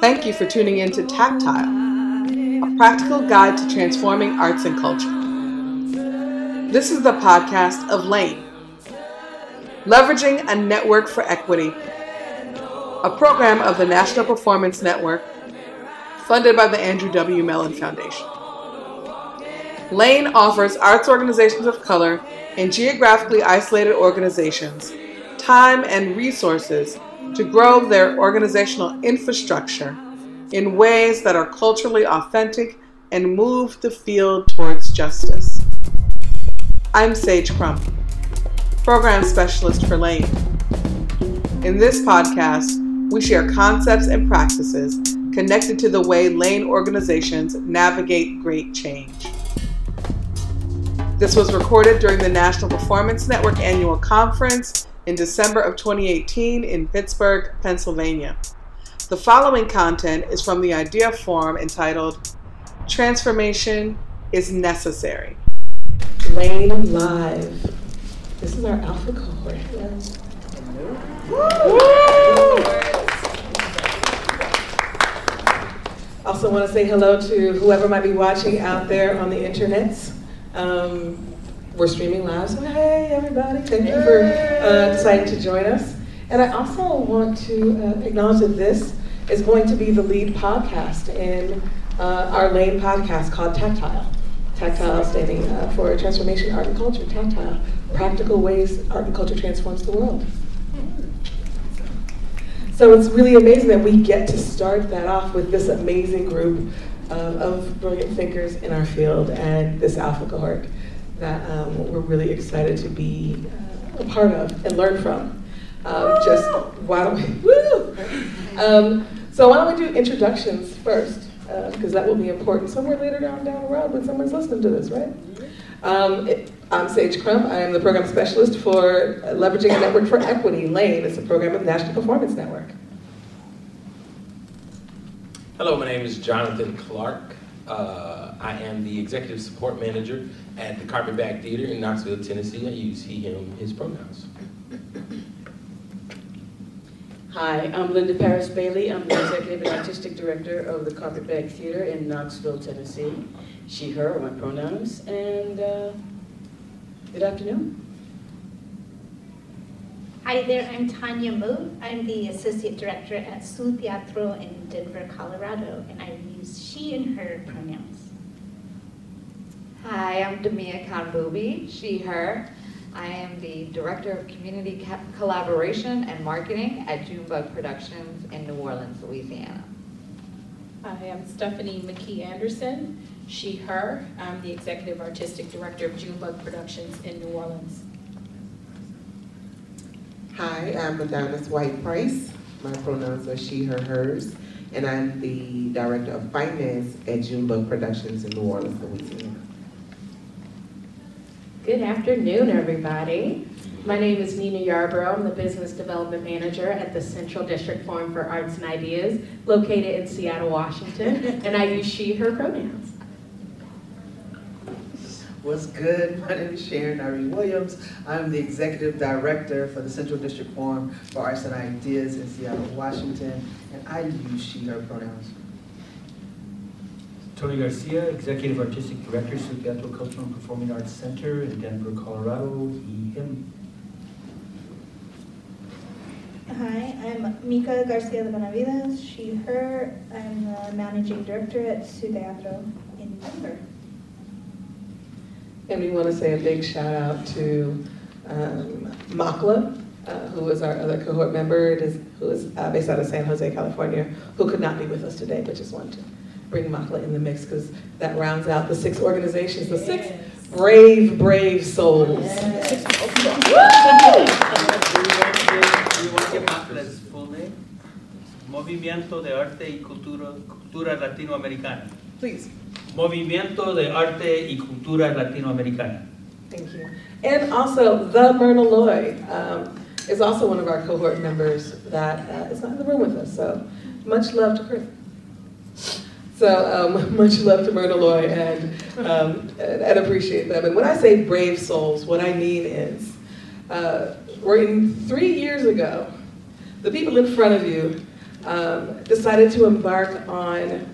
Thank you for tuning in to Tactile, a practical guide to transforming arts and culture. This is the podcast of Lane, Leveraging a Network for Equity, a program of the National Performance Network funded by the Andrew W. Mellon Foundation. Lane offers arts organizations of color and geographically isolated organizations time and resources to grow their organizational infrastructure in ways that are culturally authentic and move the field towards justice. I'm Sage Crump, Program Specialist for Lane. In this podcast, we share concepts and practices connected to the way Lane organizations navigate great change. This was recorded during the National Performance Network Annual Conference in December of 2018 in Pittsburgh, Pennsylvania. The following content is from the Idea Forum entitled Transformation is Necessary. Lane Live. This is our alpha cohort. Also, want to say hello to whoever might be watching out there on the internets. Um, we're streaming live, so hey, everybody. Thank you for uh, deciding to join us. And I also want to uh, acknowledge that this is going to be the lead podcast in uh, our Lane podcast called Tactile. Tactile standing uh, for Transformation Art and Culture, Tactile, practical ways art and culture transforms the world. So it's really amazing that we get to start that off with this amazing group of brilliant thinkers in our field and this alpha cohort that um, we're really excited to be uh, a part of and learn from. Um, just why don't we? Woo! Um, so why don't we do introductions first? Because uh, that will be important somewhere later down down the road when someone's listening to this, right? Um, it, I'm Sage Crump. I am the program specialist for Leveraging a Network for Equity. LANE It's a program of the National Performance Network. Hello, my name is Jonathan Clark. Uh, I am the executive support manager at the Carpetbag Theater in Knoxville, Tennessee. I use he, him, his pronouns. Hi, I'm Linda Parris-Bailey. I'm the executive and artistic director of the Carpetbag Theater in Knoxville, Tennessee. She, her my pronouns. And uh, good afternoon. Hi there, I'm Tanya Mu. I'm the associate director at Su Teatro in Denver, Colorado, and I use she and her pronouns. Hi, I'm Damia Khanboubi, she, her. I am the Director of Community Collaboration and Marketing at Junebug Productions in New Orleans, Louisiana. Hi, I'm Stephanie McKee Anderson, she, her. I'm the Executive Artistic Director of Junebug Productions in New Orleans. Hi, I'm Adonis White Price. My pronouns are she, her, hers, and I'm the Director of Finance at Junebug Productions in New Orleans, Louisiana. Good afternoon, everybody. My name is Nina Yarbrough. I'm the Business Development Manager at the Central District Forum for Arts and Ideas, located in Seattle, Washington, and I use she, her pronouns. What's good? My name is Sharon Nyree Williams. I'm the Executive Director for the Central District Forum for Arts and Ideas in Seattle, Washington, and I use she, her pronouns. Tony Garcia, Executive Artistic Director, Su Teatro Cultural and Performing Arts Center in Denver, Colorado, he, him. Hi, I'm Mika Garcia de Benavides, she, her. I'm the Managing Director at Su Teatro in Denver. And we want to say a big shout out to um, MACLA, uh, who is our other cohort member, it is, who is uh, based out of San Jose, California, who could not be with us today, but just wanted to bring MACLA in the mix because that rounds out the six organizations, the six brave, brave souls. Yes. full name? Movimiento de Arte y Cultura, Cultura Latinoamericana. Please. Movimiento de Arte y Cultura Latinoamericana. Thank you. And also the Myrna Loy. Um, is also one of our cohort members that uh, is not in the room with us. So much love to Chris. So um, much love to Myrna Loy and, um, and, appreciate them. And when I say brave souls, what I mean is, uh, in three years ago, the people in front of you um, decided to embark on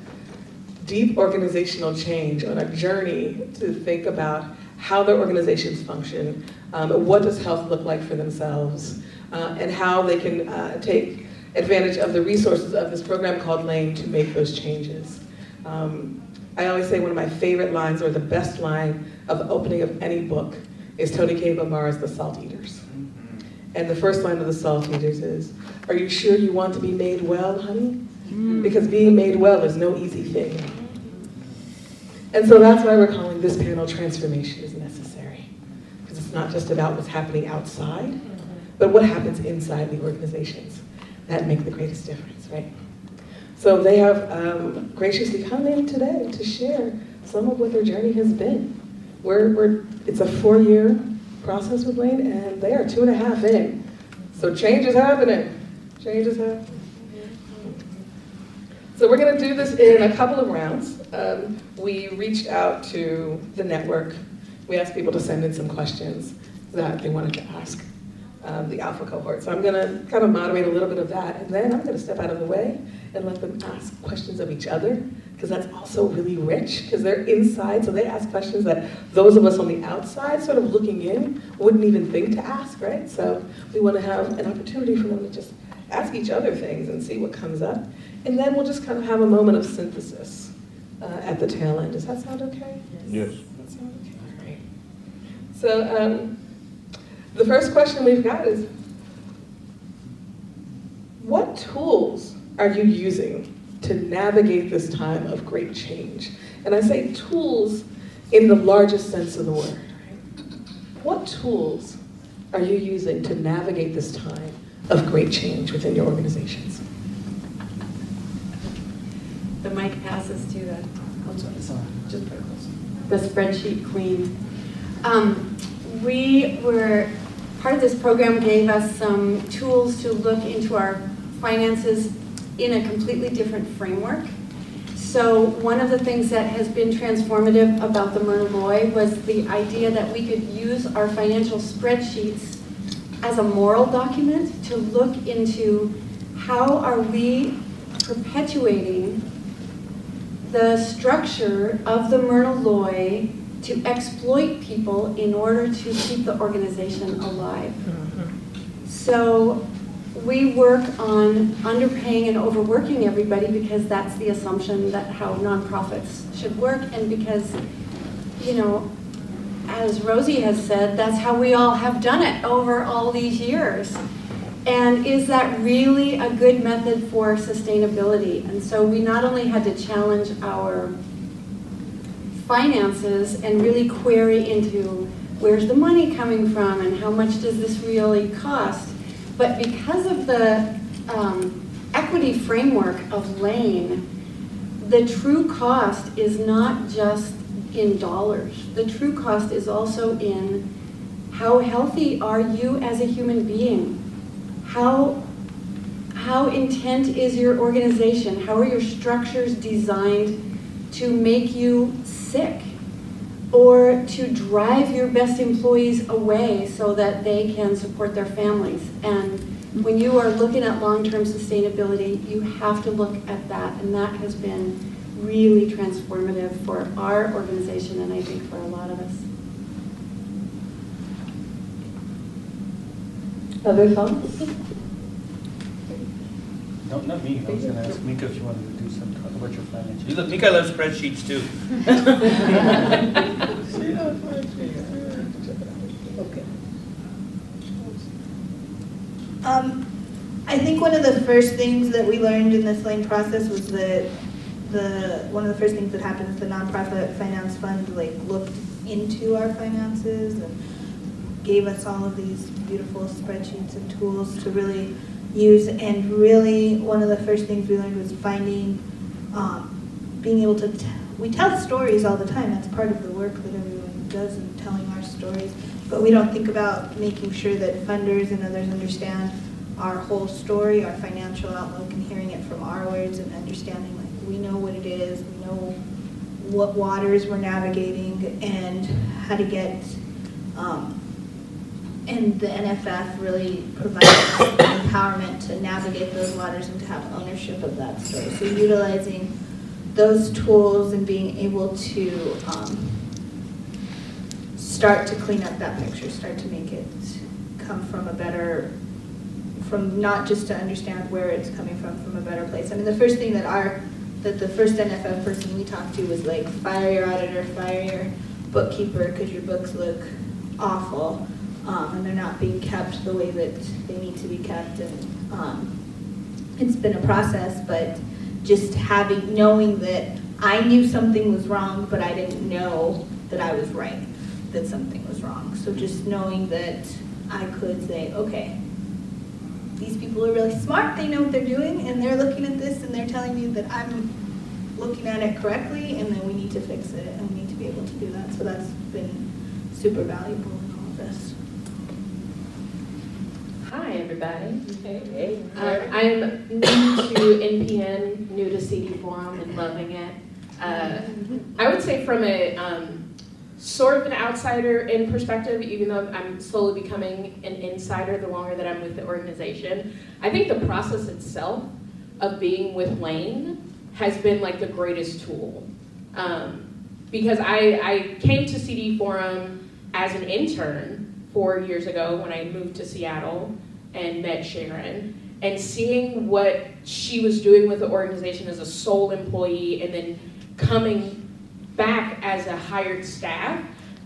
deep organizational change, on a journey to think about how their organizations function, um, what does health look like for themselves, uh, and how they can uh, take advantage of the resources of this program called LANE to make those changes. Um, I always say one of my favorite lines, or the best line of the opening of any book, is Toni Cade Bambara's The Salt Eaters. And the first line of The Salt Eaters is, are you sure you want to be made well, honey? Because being made well is no easy thing. And so that's why we're calling this panel Transformation is Necessary. Because it's not just about what's happening outside, but what happens inside the organizations that make the greatest difference, right? So they have um, graciously come in today to share some of what their journey has been. We're, we're, it's a four-year process with LANE, and they are two and a half in. So change is happening. Change is happening. So we're going to do this in a couple of rounds. Um, we reached out to the network. We asked people to send in some questions that they wanted to ask um, the alpha cohort. So I'm going to kind of moderate a little bit of that, and then I'm going to step out of the way and let them ask questions of each other, because that's also really rich, because they're inside, so they ask questions that those of us on the outside, sort of looking in, wouldn't even think to ask, right? So we want to have an opportunity for them to just ask each other things and see what comes up. And then we'll just kind of have a moment of synthesis uh, at the tail end. Does that sound okay? Yes. That sound okay? Great. So um, the first question we've got is, what tools are you using to navigate this time of great change? And I say tools in the largest sense of the word. Right? What tools are you using to navigate this time of great change within your organizations? The mic passes to the, I'm sorry, sorry. Just very close. the spreadsheet queen. Um, we were, part of this program gave us some tools to look into our finances in a completely different framework. So one of the things that has been transformative about the Myrna Loy was the idea that we could use our financial spreadsheets as a moral document to look into how are we perpetuating the structure of the Myrna Loy to exploit people in order to keep the organization alive. So we work on underpaying and overworking everybody because that's the assumption that how nonprofits should work and because, you know, as Rosie has said, that's how we all have done it over all these years. And is that really a good method for sustainability? And so we not only had to challenge our finances and really query into where's the money coming from and how much does this really cost, but because of the um, equity framework of LANE, the true cost is not just in dollars. The true cost is also in how healthy are you as a human being? How, how intent is your organization? How are your structures designed to make you sick? Or to drive your best employees away so that they can support their families? And when you are looking at long-term sustainability, you have to look at that, and that has been really transformative for our organization and I think for a lot of us. Other thoughts? No, not me. I was gonna ask Mika if you wanted to do some, talk about your financials. You look, Mika loves spreadsheets too. Okay. Um, I think one of the first things that we learned in this LANE process was that the, one of the first things that happened is the nonprofit finance fund like looked into our finances and gave us all of these beautiful spreadsheets and tools to really use. And really, one of the first things we learned was finding, um, being able to, t- we tell stories all the time. That's part of the work that everyone does in telling our stories. but we don't think about making sure that funders and others understand our whole story, our financial outlook, and hearing it from our words and understanding we know what it is, we know what waters we're navigating, and how to get. Um, and the NFF really provides empowerment to navigate those waters and to have ownership of that story. So utilizing those tools and being able to um, start to clean up that picture, start to make it come from a better, from not just to understand where it's coming from, from a better place. I mean, the first thing that our, that the first NFF person we talked to was like, fire your auditor, fire your bookkeeper, because your books look awful, um, and they're not being kept the way that they need to be kept, and um, it's been a process, but just having, knowing that I knew something was wrong, but I didn't know that I was right that something was wrong. So just knowing that I could say, okay, these people are really smart, they know what they're doing, and they're looking at this and they're telling me that I'm looking at it correctly, and then we need to fix it, and we need to be able to do that. So that's been super valuable in all of this. Hi, everybody. Hey. Um, I'm new to NPN, new to CD Forum, and loving it. Uh, I would say from a um, sort of an outsider in perspective, even though I'm slowly becoming an insider the longer that I'm with the organization. I think the process itself of being with Lane has been like the greatest tool. Um, because I, I came to CD Forum as an intern four years ago when I moved to Seattle and met Sharon. And seeing what she was doing with the organization as a sole employee and then coming back as a hired staff,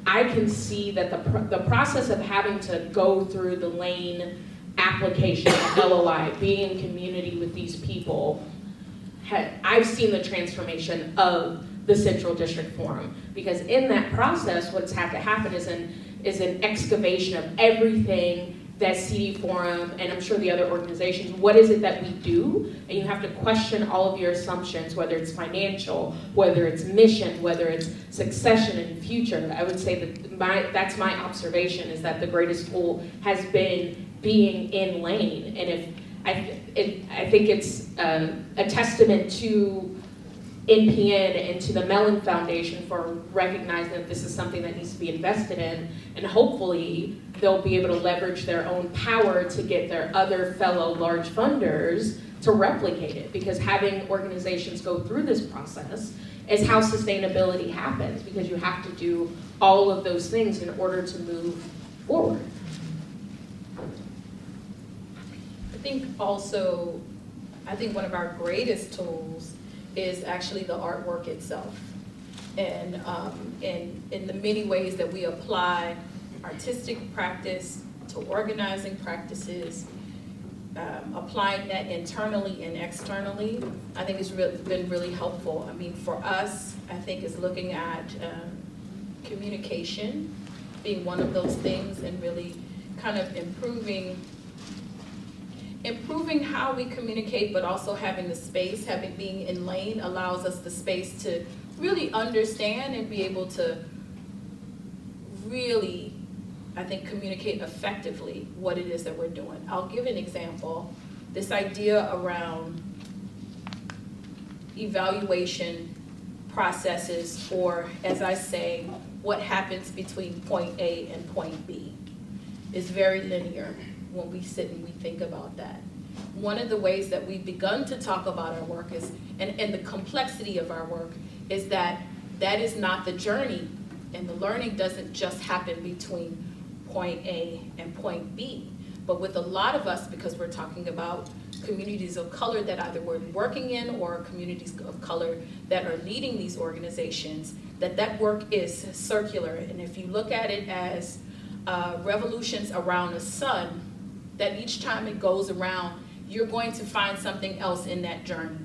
I can see that the, pr- the process of having to go through the lane application, LOI, being in community with these people, I've seen the transformation of the Central District Forum. Because in that process, what's had to happen is an, is an excavation of everything that CD Forum and I'm sure the other organizations, what is it that we do? And you have to question all of your assumptions, whether it's financial, whether it's mission, whether it's succession and future. I would say that my that's my observation is that the greatest tool has been being in lane. And if I, it, I think it's uh, a testament to NPN and to the Mellon Foundation for recognizing that this is something that needs to be invested in, and hopefully they'll be able to leverage their own power to get their other fellow large funders to replicate it. Because having organizations go through this process is how sustainability happens, because you have to do all of those things in order to move forward. I think also, I think one of our greatest tools is actually the artwork itself. And um, in, in the many ways that we apply artistic practice to organizing practices, um, applying that internally and externally, I think has re- been really helpful. I mean, for us, I think is looking at um, communication being one of those things and really kind of improving improving how we communicate, but also having the space, having being in lane allows us the space to really understand and be able to really, I think, communicate effectively what it is that we're doing. I'll give an example. This idea around evaluation processes, or as I say, what happens between point A and point B, is very linear when we sit and we think about that. One of the ways that we've begun to talk about our work is, and, and the complexity of our work, is that that is not the journey, and the learning doesn't just happen between point A and point B. But with a lot of us, because we're talking about communities of color that either we're working in or communities of color that are leading these organizations, that that work is circular. And if you look at it as uh, revolutions around the sun, that each time it goes around, you're going to find something else in that journey.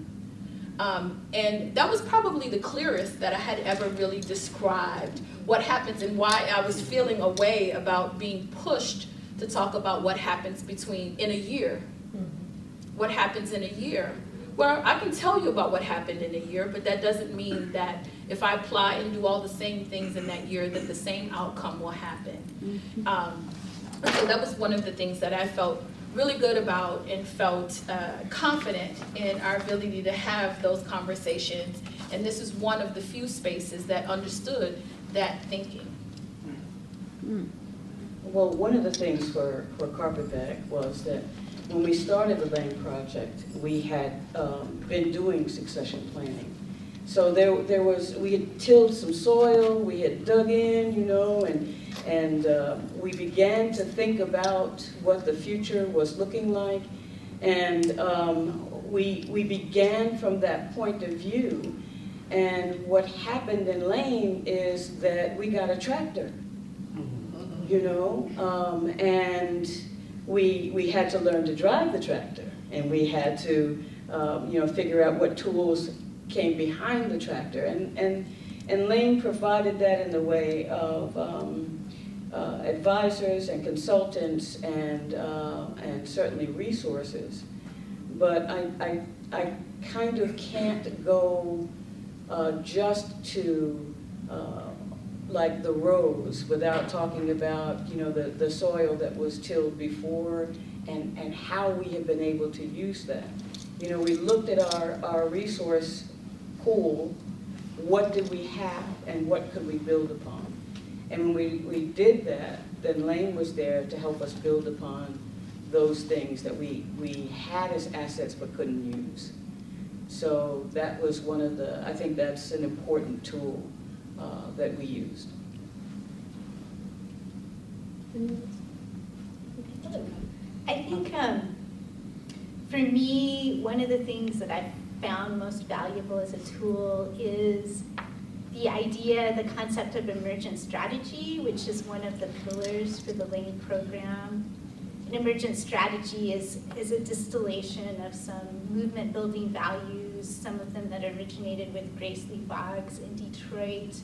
Um, and that was probably the clearest that I had ever really described what happens and why I was feeling a way about being pushed to talk about what happens between in a year. What happens in a year Well, I can tell you about what happened in a year, but that doesn't mean that if I apply and do all the same things in that year, that the same outcome will happen. Um, so that was one of the things that I felt really good about and felt uh, confident in our ability to have those conversations. And this is one of the few spaces that understood that thinking. Well, one of the things for, for Carpetbag was that when we started the Lane project, we had um, been doing succession planning. So there, there was, we had tilled some soil, we had dug in, you know, and, and uh, we began to think about what the future was looking like. And um, we, we began from that point of view. And what happened in Lane is that we got a tractor, you know, um, and we, we had to learn to drive the tractor. And we had to, um, you know, figure out what tools came behind the tractor. And, and, and Lane provided that in the way of um, uh, advisors and consultants and, uh, and certainly resources. But I, I, I kind of can't go uh, just to uh, like the rows without talking about, you know, the, the soil that was tilled before and, and how we have been able to use that. You know, we looked at our, our resource pool, what did we have and what could we build upon? And when we, we did that, then Lane was there to help us build upon those things that we, we had as assets but couldn't use. So that was one of the, I think that's an important tool uh, that we used. I think um, for me, one of the things that I've found most valuable as a tool is the idea, the concept of emergent strategy, which is one of the pillars for the Lane program. An emergent strategy is, is a distillation of some movement building values, some of them that originated with Grace Lee Boggs in Detroit,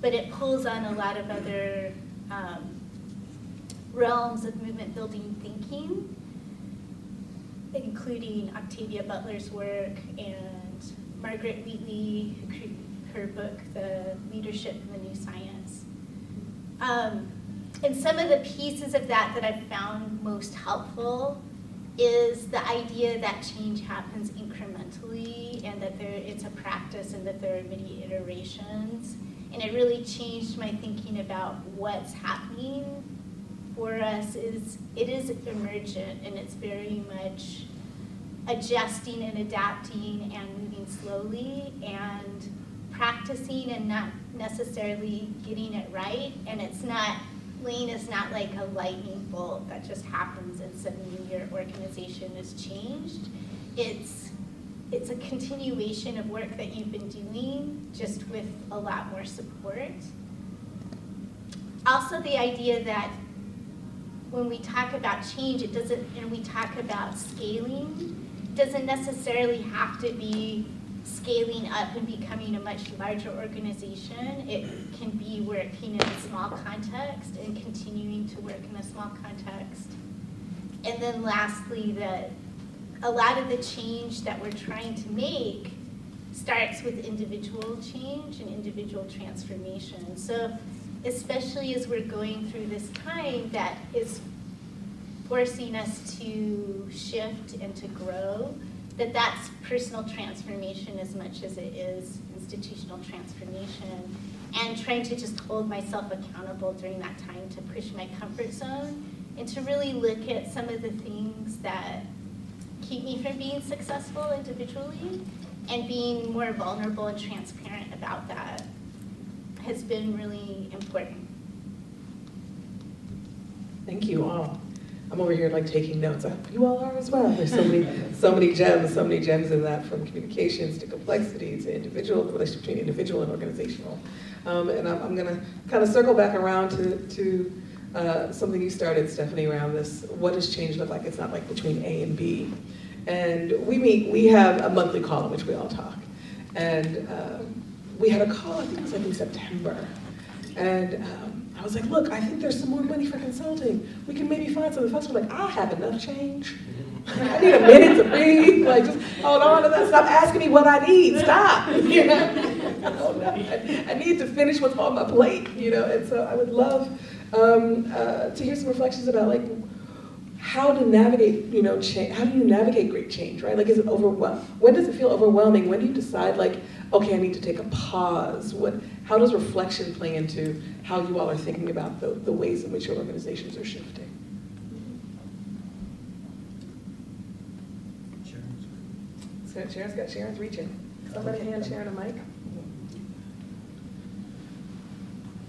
but it pulls on a lot of other um, realms of movement building thinking, including Octavia Butler's work and Margaret Wheatley, her book, The Leadership in the New Science. Um, and some of the pieces of that that I've found most helpful is the idea that change happens incrementally and that there, it's a practice and that there are many iterations. And it really changed my thinking about what's happening for us is it is emergent and it's very much adjusting and adapting and moving slowly and practicing and not necessarily getting it right. And it's not, Lane is not like a lightning bolt that just happens and suddenly your organization is changed. It's it's a continuation of work that you've been doing, just with a lot more support. Also, the idea that when we talk about change, it doesn't, and we talk about scaling, doesn't necessarily have to be scaling up and becoming a much larger organization. It can be working in a small context and continuing to work in a small context. And then lastly, that a lot of the change that we're trying to make starts with individual change and individual transformation. So especially as we're going through this time that is forcing us to shift and to grow, that that's personal transformation as much as it is institutional transformation. And trying to just hold myself accountable during that time to push my comfort zone and to really look at some of the things that keep me from being successful individually and being more vulnerable and transparent about that has been really important. Thank you all. I'm over here like taking notes. I hope you all are as well. There's so many, so many gems, so many gems in that, from communications to complexity to individual, the relationship between individual and organizational. Um, and I'm, I'm to kind of circle back around to, to uh, something you started, Stephanie, around this. What does change look like? It's not like between A and B. And we meet. We have a monthly call in which we all talk. And um, we had a call. I think it was like in September. And um, I was like, look, I think there's some more money for consulting. We can maybe find some. The folks were like, I have enough change. I need a minute to breathe. Like, just hold on to that. Stop asking me what I need. Stop. You know? I I need to finish what's on my plate. You know. And so I would love um, uh, to hear some reflections about like how to navigate. You know, change. How do you navigate great change? Right? Like, is it overwhelming? When does it feel overwhelming? When do you decide like, okay, I need to take a pause? What? How does reflection play into how you all are thinking about the, the ways in which your organizations are shifting? Sharon's got Sharon's reaching. Somebody hand Sharon a mic.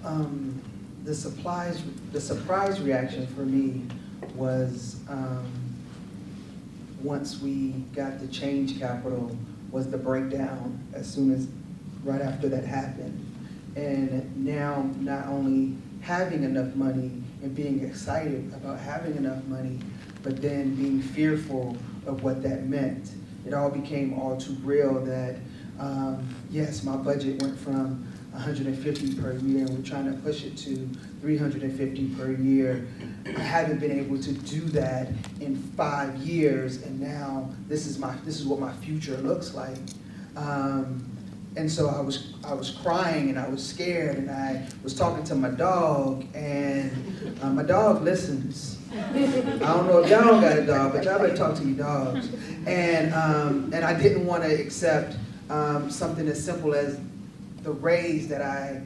Um, the supplies, the surprise reaction for me was um, once we got the change capital was the breakdown as soon as right after that happened. And now not only having enough money and being excited about having enough money, but then being fearful of what that meant it all became all too real that, um, yes, my budget went from 150 per year, and we're trying to push it to 350 per year. I haven't been able to do that in five years, and now this is my this is what my future looks like. Um, and so I was I was crying and I was scared, and I was talking to my dog, and uh, my dog listens. I don't know if y'all got a dog, but y'all better talk to your dogs. And, um, and I didn't want to accept um, something as simple as the raise that I,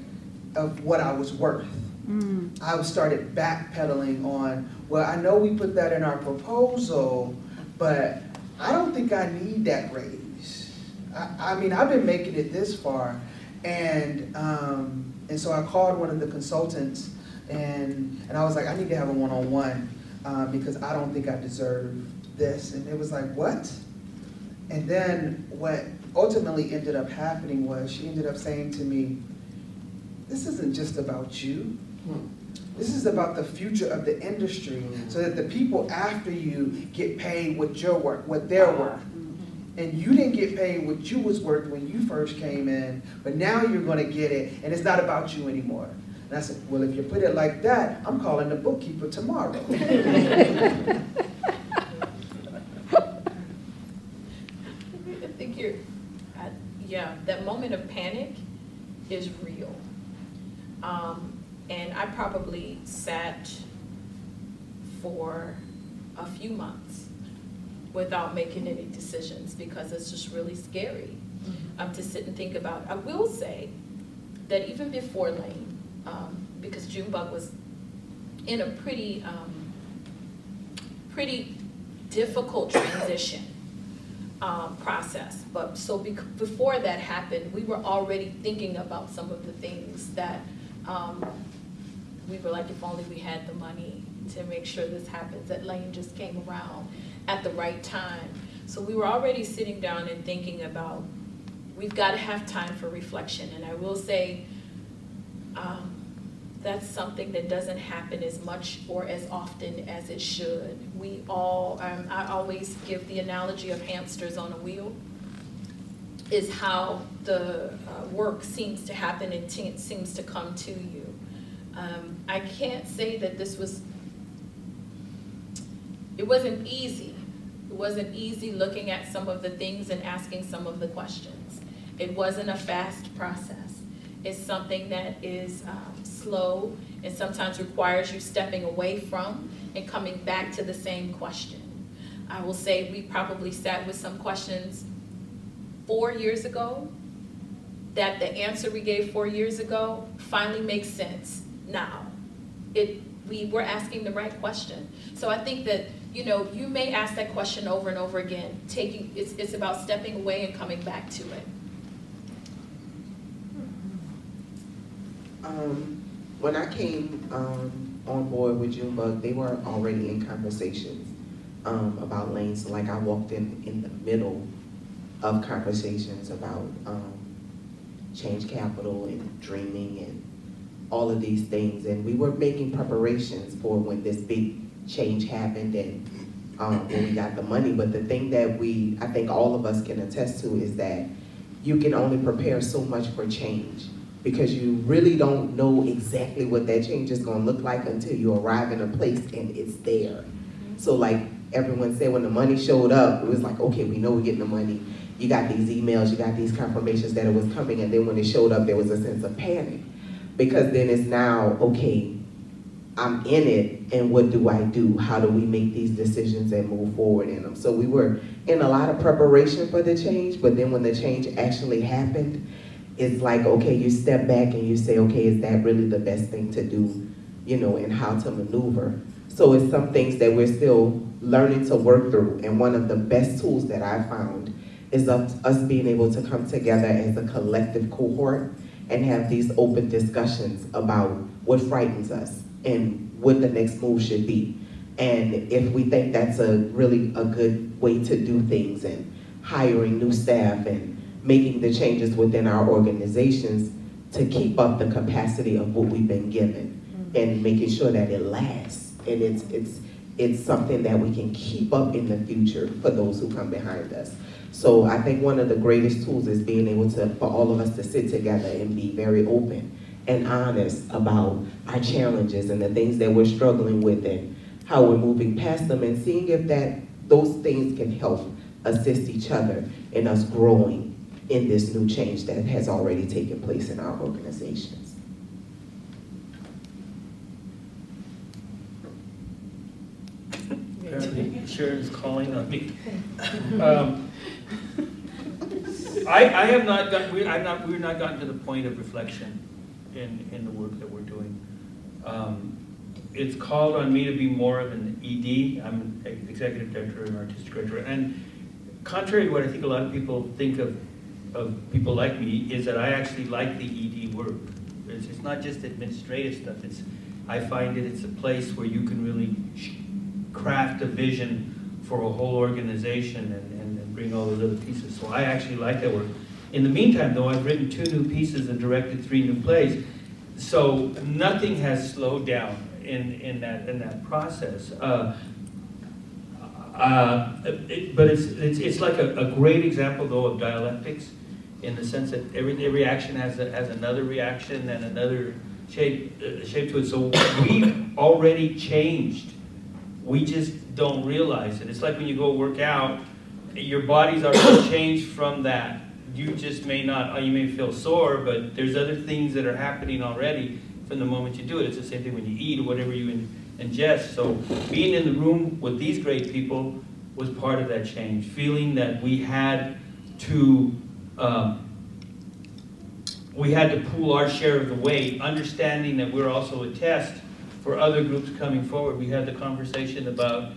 of what I was worth. Mm. I started backpedaling on, well, I know we put that in our proposal, but I don't think I need that raise. I, I mean, I've been making it this far. And, um, and so I called one of the consultants and, and I was like, I need to have a one-on-one uh, because I don't think I deserve this. And it was like, what? And then what ultimately ended up happening was she ended up saying to me, this isn't just about you. This is about the future of the industry so that the people after you get paid what your work, what their work. And you didn't get paid what you was worth when you first came in, but now you're going to get it, and it's not about you anymore. And I said, well, if you put it like that, I'm calling the bookkeeper tomorrow. I think you're, I, yeah, that moment of panic is real. Um, I probably sat for a few months without making any decisions because it's just really scary mm-hmm. um, to sit and think about. I will say that even before Lane, um, because Junebug was in a pretty, um, pretty difficult transition um, process. But so before that happened, we were already thinking about some of the things that um, we were like, if only we had the money to make sure this happens. That lane just came around at the right time. So we were already sitting down and thinking about we've got to have time for reflection. And I will say, um, that's something that doesn't happen as much or as often as it should. We all, um, I always give the analogy of hamsters on a wheel, is how the uh, work seems to happen and t- seems to come to you. Um, I can't say that this was, it wasn't easy. It wasn't easy looking at some of the things and asking some of the questions. It wasn't a fast process. It's something that is um, slow and sometimes requires you stepping away from and coming back to the same question. I will say we probably sat with some questions four years ago that the answer we gave four years ago finally makes sense now. It, we were asking the right question. So I think that, you know, you may ask that question over and over again. Taking, it's, it's about stepping away and coming back to it. Um, when I came um, on board with Junebug, they were already in conversations um, about lanes. So like I walked in in the middle of conversations about um, change capital and dreaming and all of these things. And we were making preparations for when this big change happened and um, when we got the money. But the thing that we, I think all of us can attest to is that you can only prepare so much for change because you really don't know exactly what that change is going to look like until you arrive in a place and it's there. So like everyone said when the money showed up, it was like, okay, we know we're getting the money. You got these emails, you got these confirmations that it was coming, and then when it showed up, there was a sense of panic. Because then it's now, okay, I'm in it, and what do I do? How do we make these decisions and move forward in them? So we were in a lot of preparation for the change, but then when the change actually happened, it's like, okay, you step back and you say, okay, is that really the best thing to do, you know, and how to maneuver? So it's some things that we're still learning to work through, and one of the best tools that I found is us being able to come together as a collective cohort and have these open discussions about what frightens us and what the next move should be. And if we think that's a really a good way to do things and hiring new staff and making the changes within our organizations to keep up the capacity of what we've been given mm-hmm. and making sure that it lasts and it's it's it's something that we can keep up in the future for those who come behind us. So I think one of the greatest tools is being able to, for all of us to sit together and be very open and honest about our challenges and the things that we're struggling with and how we're moving past them and seeing if that those things can help assist each other in us growing in this new change that has already taken place in our organizations. Apparently Sharon's calling on me. Um, I, I have not got, we, I've not, we've not gotten to the point of reflection in, in the work that we're doing. Um, it's called on me to be more of an ED. I'm an executive director and artistic director. And contrary to what I think a lot of people think of, of people like me, is that I actually like the ED work. It's, it's not just administrative stuff. It's, I find that it's a place where you can really craft a vision for a whole organization and, and, and bring all those other pieces. So I actually like that work. In the meantime, though, I've written two new pieces and directed three new plays. So nothing has slowed down in, in, that, in that process. Uh, uh, it, but it's, it's, it's like a, a, great example, though, of dialectics in the sense that every, every reaction has, a, has another reaction and another shape, uh, shape to it. So we've already changed. We just don't realize it. It's like when you go work out, your body's already changed from that. You just may not, you may feel sore, but there's other things that are happening already from the moment you do it. It's the same thing when you eat or whatever you ingest. So being in the room with these great people was part of that change. Feeling that we had to um, we had to pool our share of the weight, understanding that we're also a test for other groups coming forward. We had the conversation about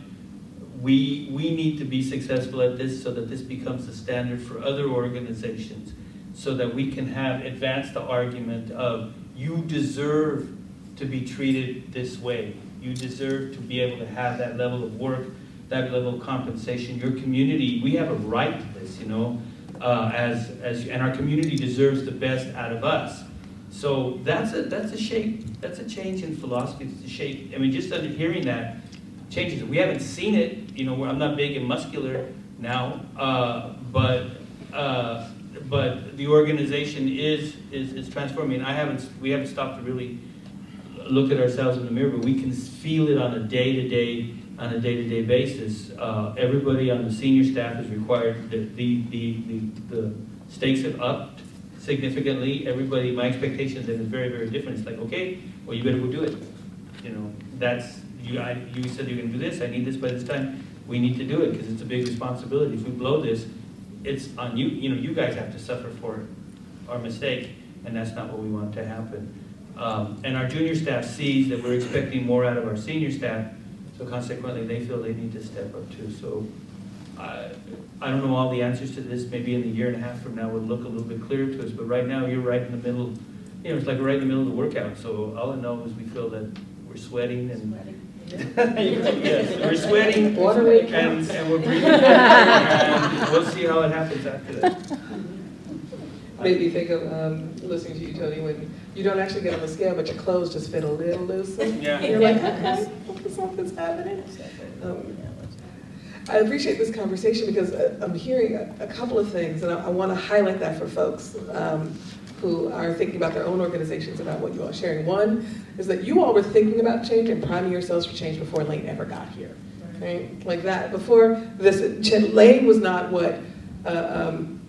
we we need to be successful at this so that this becomes the standard for other organizations, so that we can have advanced the argument of you deserve to be treated this way. You deserve to be able to have that level of work, that level of compensation. Your community, we have a right to this, you know, uh, as, as, and our community deserves the best out of us. So that's a, that's a shape, that's a change in philosophy, it's a shape, I mean, just under hearing that changes. It. We haven't seen it, you know, I'm not big and muscular now, uh, but uh, but the organization is, is, is transforming. I haven't, we haven't stopped to really look at ourselves in the mirror, but we can feel it on a day-to-day, on a day-to-day basis. Uh, everybody on the senior staff is required, the, the, the, the, the stakes have upped significantly. Everybody, my expectations is very, very different. It's like, okay, well, you better go do it. You know, that's, you, I, you said you're gonna do this, I need this by this time. We need to do it, because it's a big responsibility. If we blow this, it's on you, you know, you guys have to suffer for our mistake, and that's not what we want to happen. Um, and our junior staff sees that we're expecting more out of our senior staff, so consequently they feel they need to step up too. So I, I don't know all the answers to this. Maybe in a year and a half from now will look a little bit clearer to us, but right now you're right in the middle. You know, it's like we're right in the middle of the workout. So all I know is we feel that we're sweating and sweating. yes, we're sweating and, and we're breathing. and we'll see how it happens after that. Made me think of um, listening to you, Tony, when you don't actually get on the scale, but your clothes just fit a little looser. Yeah. You're like, okay, something's happening. Um, I appreciate this conversation because uh, I'm hearing a, couple of things, and I, want to highlight that for folks um, who are thinking about their own organizations about what you all are sharing. One is that you all were thinking about change and priming yourselves for change before Lane ever got here. right? Like that. Before this, Lane was not what uh, um,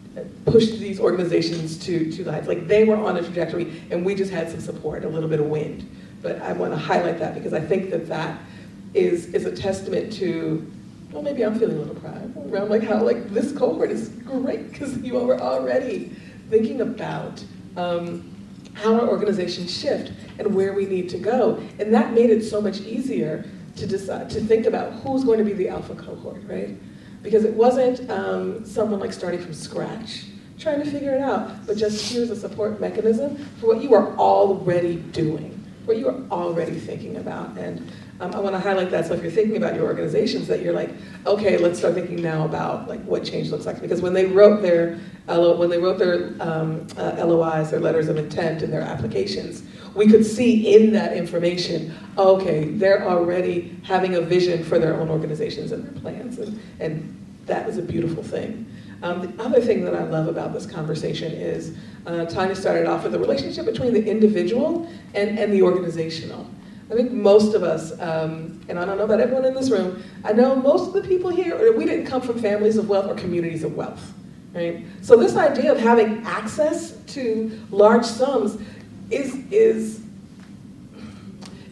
pushed these organizations to, to heights. Like they were on a trajectory and we just had some support, a little bit of wind. But I want to highlight that because I think that that is, is a testament to, well, maybe I'm feeling a little proud around like how like this cohort is great because you all were already thinking about um, how our organizations shift and where we need to go. And that made it so much easier to decide, to think about who's going to be the alpha cohort, right? Because it wasn't um, someone like starting from scratch, trying to figure it out, but just here's a support mechanism for what you are already doing, what you are already thinking about. And um, I want to highlight that. So if you're thinking about your organizations, that you're like, okay, let's start thinking now about like what change looks like. Because when they wrote their when they wrote their um, uh, LOIs, their letters of intent, and their applications, we could see in that information, okay, they're already having a vision for their own organizations and their plans, and, and that is a beautiful thing. Um, the other thing that I love about this conversation is uh, Tanya started off with the relationship between the individual and, and the organizational. I think most of us, um, and I don't know about everyone in this room, I know most of the people here, we didn't come from families of wealth or communities of wealth. Right? So this idea of having access to large sums is, is,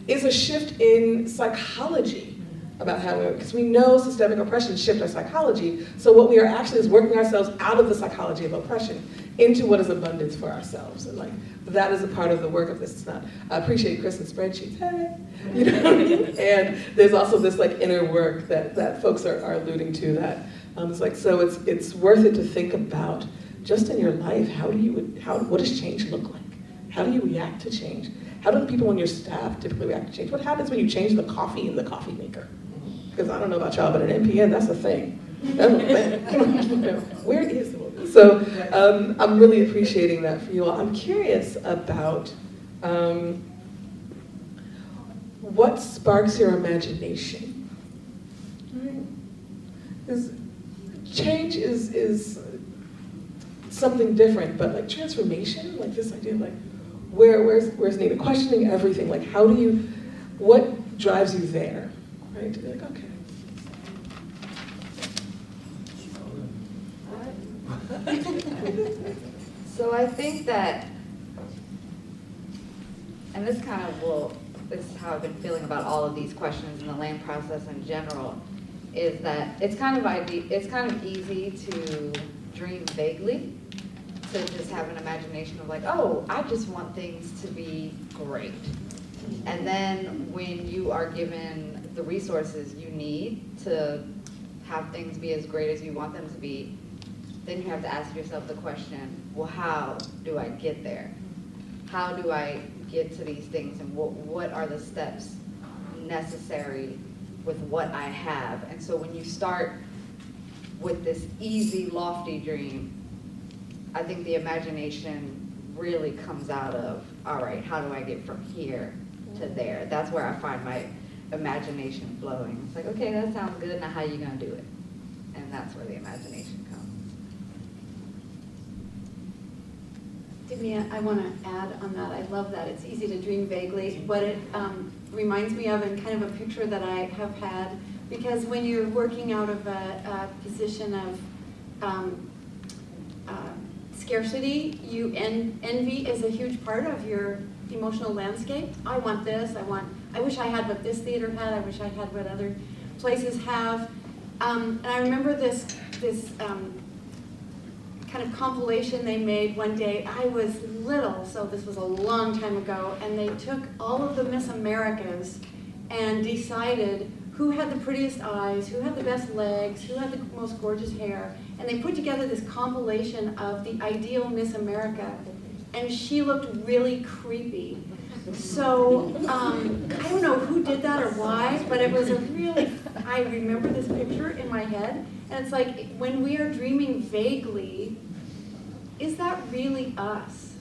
is a shift in psychology about how we, because we know systemic oppression shifts our psychology. So what we are actually is working ourselves out of the psychology of oppression into what is abundance for ourselves. And like that is a part of the work of this. It's not, I appreciate Kristen's spreadsheets, hey, you know, and there's also this like inner work that, that folks are, are alluding to that um, it's like, so it's, it's worth it to think about just in your life, how do you, how, what does change look like? How do you react to change? How do the people on your staff typically react to change? What happens when you change the coffee in the coffee maker? Because I don't know about y'all, but at NPN, that's a thing. That's a thing. Where is? So um, I'm really appreciating that for you all. I'm curious about um, what sparks your imagination. Is change is is something different, but like transformation, like this idea of like where where's where's needed, questioning everything, like how do you what drives you there? Right? To be like, okay. So I think that and this kind of will this is how I've been feeling about all of these questions in the LANE process in general is that it's kind of it's kind of easy to dream vaguely, to just have an imagination of like, oh, I just want things to be great. And then when you are given the resources you need to have things be as great as you want them to be, then you have to ask yourself the question, well, how do I get there? How do I get to these things and what, what are the steps necessary with what I have. And so when you start with this easy, lofty dream, I think the imagination really comes out of, all right, how do I get from here to there? That's where I find my imagination flowing. It's like, okay, that sounds good, now how are you gonna do it? And that's where the imagination Divya, I want to add on that. I love that. It's easy to dream vaguely. What it um, reminds me of and kind of a picture that I have had because when you're working out of a, a position of um, uh, scarcity, you en envy is a huge part of your emotional landscape. I want this, I want, I wish I had what this theater had, I wish I had what other places have. Um, and I remember this, this um, kind of compilation they made one day. I was little, so this was a long time ago, and they took all of the Miss Americas and decided who had the prettiest eyes, who had the best legs, who had the most gorgeous hair, and they put together this compilation of the ideal Miss America, and she looked really creepy. So um, I don't know who did that or why, but it was a really, I remember this picture in my head, and it's like when we are dreaming vaguely, is that really us?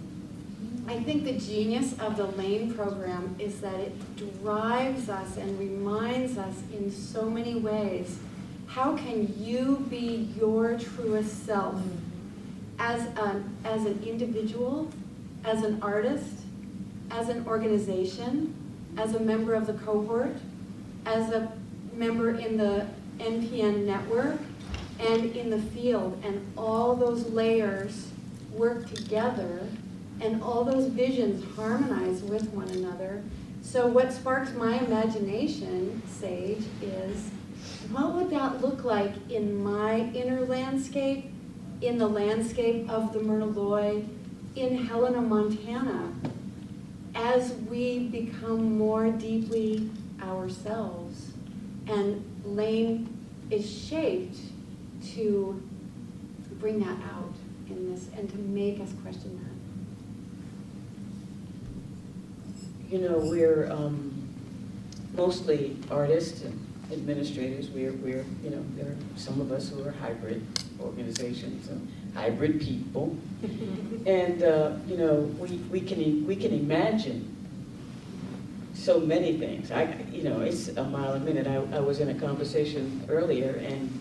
I think the genius of the LANE program is that it drives us and reminds us in so many ways how can you be your truest self as an, as an individual, as an artist, as an organization, as a member of the cohort, as a member in the NPN network and in the field, and all those layers work together, and all those visions harmonize with one another. So what sparks my imagination, Sage, is what would that look like in my inner landscape, in the landscape of the Myrna Loy, in Helena, Montana, as we become more deeply ourselves. And Lane is shaped to bring that out this and to make us question that. You know, we're um, mostly artists and administrators. We're, we're, you know, there are some of us who are hybrid organizations and hybrid people. and, uh, you know, we, we, can, we can imagine so many things. I, you know, it's a mile a minute. I, I was in a conversation earlier and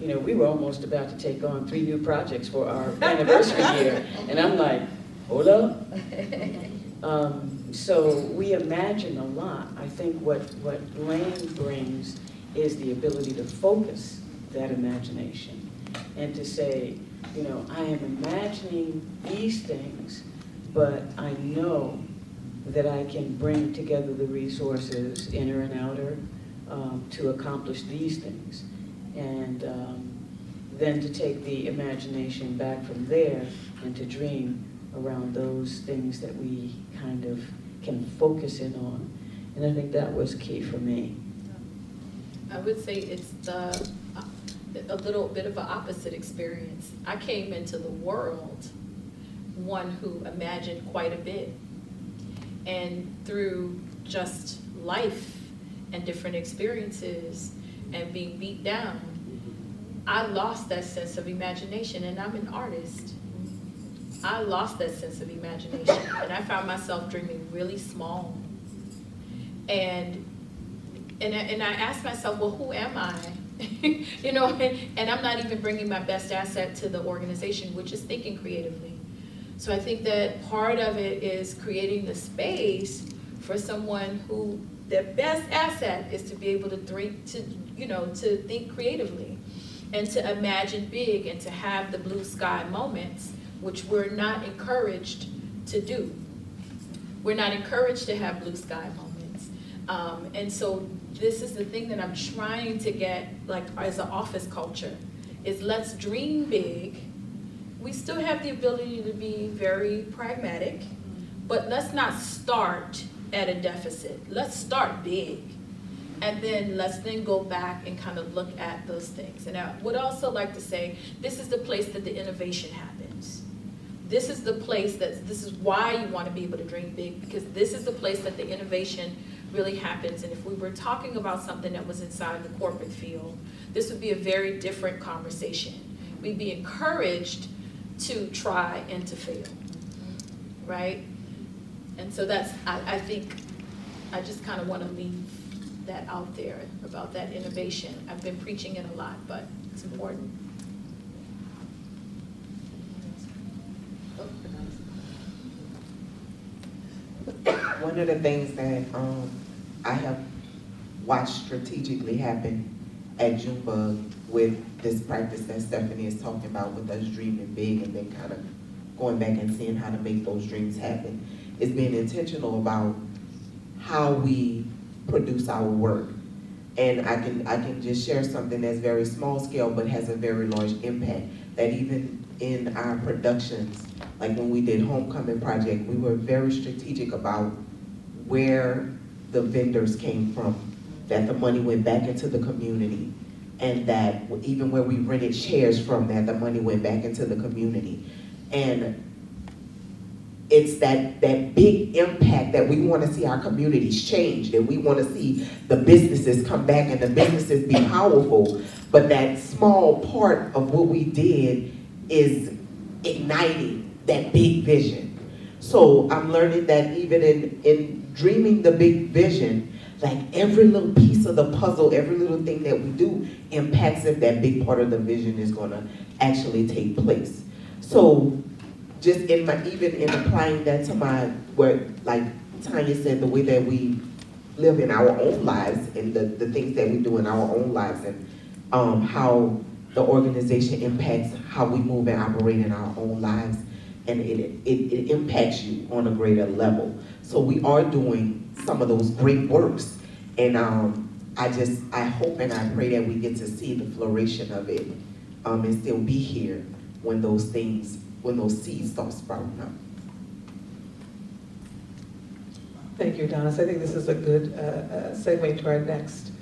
you know, we were almost about to take on three new projects for our anniversary year. And I'm like, hold up. Um, so we imagine a lot. I think what, what Lane brings is the ability to focus that imagination and to say, you know, I am imagining these things, but I know that I can bring together the resources, inner and outer, um, to accomplish these things. And um, then to take the imagination back from there and to dream around those things that we kind of can focus in on. And I think that was key for me. I would say it's the, a little bit of an opposite experience. I came into the world one who imagined quite a bit. And through just life and different experiences and being beat down, I lost that sense of imagination, and I'm an artist. I lost that sense of imagination, and I found myself dreaming really small. And and I, and I asked myself, well, who am I? you know, and, and I'm not even bringing my best asset to the organization, which is thinking creatively. So I think that part of it is creating the space for someone who their best asset is to be able to think, to you know, to think creatively and to imagine big and to have the blue sky moments, which we're not encouraged to do. We're not encouraged to have blue sky moments. Um, and so this is the thing that I'm trying to get, like as an office culture, is let's dream big. We still have the ability to be very pragmatic, but let's not start at a deficit. Let's start big and then let's then go back and kind of look at those things. And I would also like to say, this is the place that the innovation happens. This is the place that, this is why you want to be able to dream big, because this is the place that the innovation really happens. And if we were talking about something that was inside the corporate field, this would be a very different conversation. We'd be encouraged to try and to fail, right? And so that's, I, I think, I just kind of want to leave that out there about that innovation. I've been preaching it a lot, but it's important. One of the things that um, I have watched strategically happen at Junebug with this practice that Stephanie is talking about with us dreaming big and then kind of going back and seeing how to make those dreams happen is being intentional about how we produce our work. And I can, I can just share something that's very small scale but has a very large impact. That even in our productions, like when we did Homecoming Project, we were very strategic about where the vendors came from, that the money went back into the community, and that even where we rented chairs from, that the money went back into the community. And it's that, that big impact that we want to see our communities change and we want to see the businesses come back and the businesses be powerful. But that small part of what we did is igniting that big vision. So I'm learning that even in, in dreaming the big vision, like every little piece of the puzzle, every little thing that we do impacts if that big part of the vision is going to actually take place. So just in my, even in applying that to my, where, like Tanya said, the way that we live in our own lives and the, the things that we do in our own lives and um, how the organization impacts how we move and operate in our own lives. And it, it, it impacts you on a greater level. So we are doing some of those great works. And um, I just, I hope and I pray that we get to see the flourishing of it um, and still be here when those things, when those seeds start sprouting up. Thank you, Adonis. I think this is a good uh, uh, segue to our next,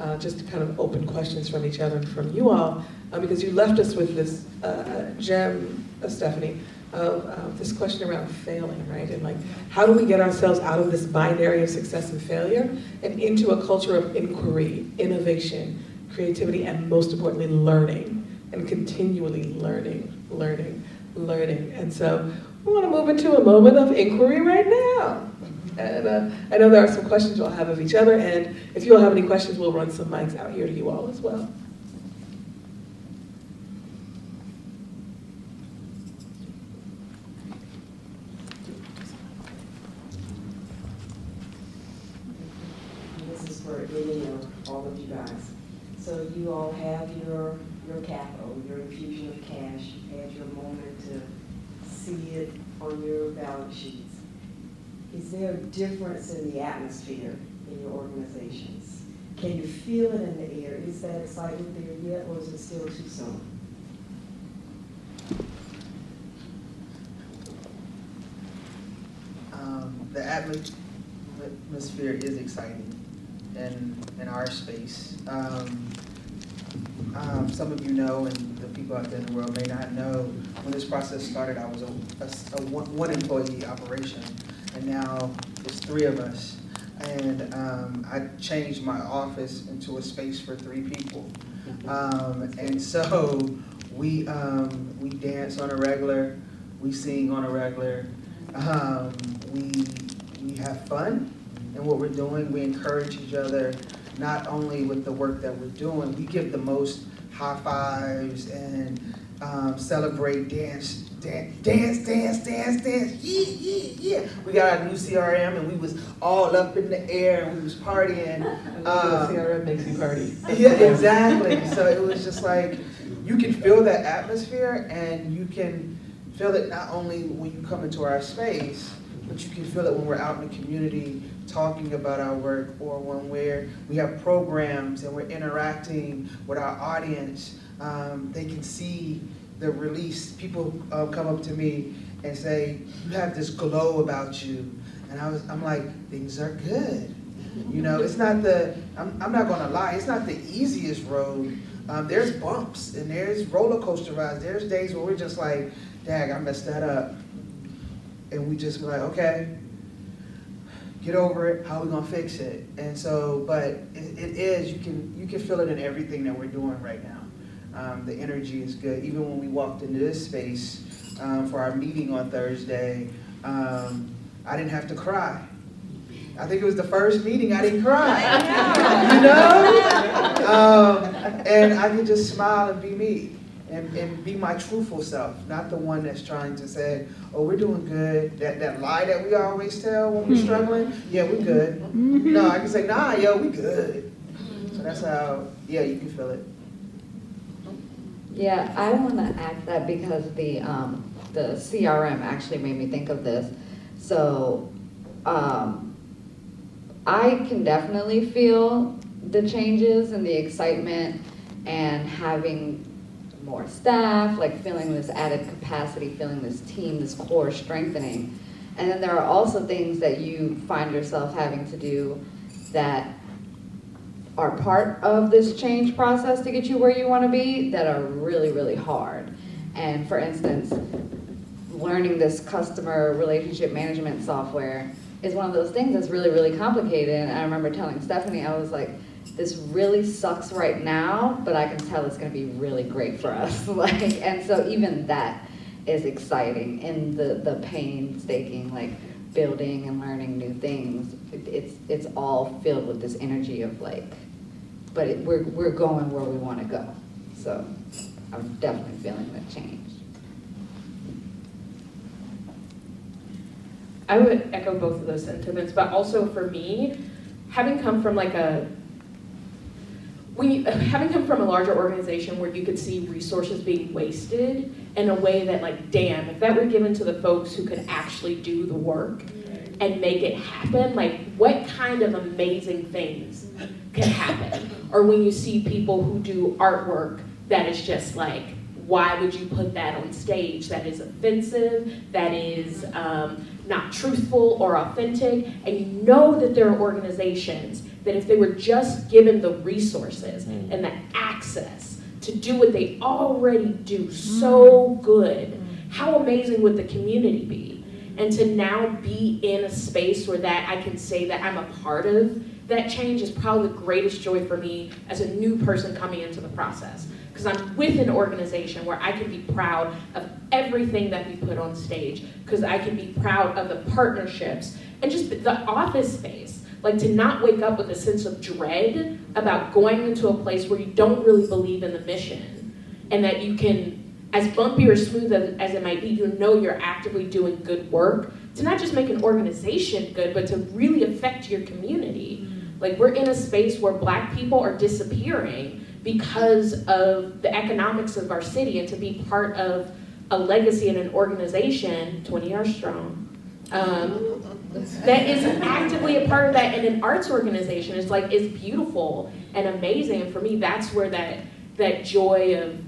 uh, just kind of open questions from each other and from you all, uh, because you left us with this uh, gem, Stephanie, of uh, this question around failing, right? And like, how do we get ourselves out of this binary of success and failure and into a culture of inquiry, innovation, creativity, and most importantly, learning, and continually learning, learning, learning. And so we want to move into a moment of inquiry right now. And uh, I know there are some questions we'll have of each other, and if you all have any questions, we'll run some mics out here to you all as well. This is for any of all of you guys. So you all have your, your capital, your infusion of cash, had your moment to see it on your balance sheets. Is there a difference in the atmosphere in your organizations? Can you feel it in the air? Is that excitement there yet, or is it still too soon? Um, the atmosphere is exciting in, in our space. Um, um, some of you know, and the people out there in the world may not know, when this process started, I was a, a- a one, one employee operation, and now it's three of us. And um, I changed my office into a space for three people. Um, and so we, um, we dance on a regular, we sing on a regular, um, we, we have fun in what we're doing. We encourage each other, not only with the work that we're doing, we give the most high fives and um, celebrate dance, dance, dance, dance, dance, dance, yeah, yeah, yeah. We got our new CRM and we was all up in the air and we was partying. Uh, CRM makes you party. Yeah, exactly. So it was just like, you can feel that atmosphere and you can feel it not only when you come into our space, but you can feel it when we're out in the community talking about our work or when we're, we have programs and we're interacting with our audience. Um, they can see the release. People uh, come up to me and say, you have this glow about you. And I was, I'm like, things are good. You know, it's not the, I'm, I'm not gonna lie, it's not the easiest road. Um, there's bumps and there's roller coaster rides. There's days where we're just like, dag, I messed that up. And we just be like, okay, get over it. How are we gonna fix it? And so, but it, it is. You can you can feel it in everything that we're doing right now. Um, the energy is good. Even when we walked into this space um, for our meeting on Thursday, um, I didn't have to cry. I think it was the first meeting I didn't cry. you know? Um, and I could just smile and be me and, and be my truthful self, not the one that's trying to say, oh, we're doing good. That, that lie that we always tell when we're struggling, yeah, we're good. No, I can say, nah, yo, we good. So that's how, yeah, you can feel it. Yeah, I want to add that because the, um, the CRM actually made me think of this. So, um, I can definitely feel the changes and the excitement and having more staff, like feeling this added capacity, feeling this team, this core strengthening. And then there are also things that you find yourself having to do that are part of this change process to get you where you want to be that are really, really hard. And for instance, learning this customer relationship management software is one of those things that's really, really complicated. And I remember telling Stephanie, I was like, this really sucks right now, but I can tell it's going to be really great for us. like, and so even that is exciting in the the painstaking like building and learning new things. It, it's it's all filled with this energy of like, but it, we're we're going where we want to go. So I'm definitely feeling the change. I would echo both of those sentiments, but also for me, having come from like a when you, having come from a larger organization where you could see resources being wasted in a way that like damn if that were given to the folks who could actually do the work and make it happen like what kind of amazing things can happen? Or when you see people who do artwork that is just like why would you put that on stage that is offensive that is um, not truthful or authentic? And you know that there are organizations that if they were just given the resources Mm. and the access to do what they already do so good, how amazing would the community be? And to now be in a space where that I can say that I'm a part of that change is probably the greatest joy for me as a new person coming into the process. Because I'm with an organization where I can be proud of everything that we put on stage, because I can be proud of the partnerships and just the office space. Like to not wake up with a sense of dread about going into a place where you don't really believe in the mission and that you can, as bumpy or smooth as, it might be, you know you're actively doing good work to not just make an organization good, but to really affect your community. Like we're in a space where black people are disappearing because of the economics of our city and to be part of a legacy and an organization, 20 years strong, um, that is actively a part of that in an arts organization is like is beautiful and amazing. And for me, that's where that that joy of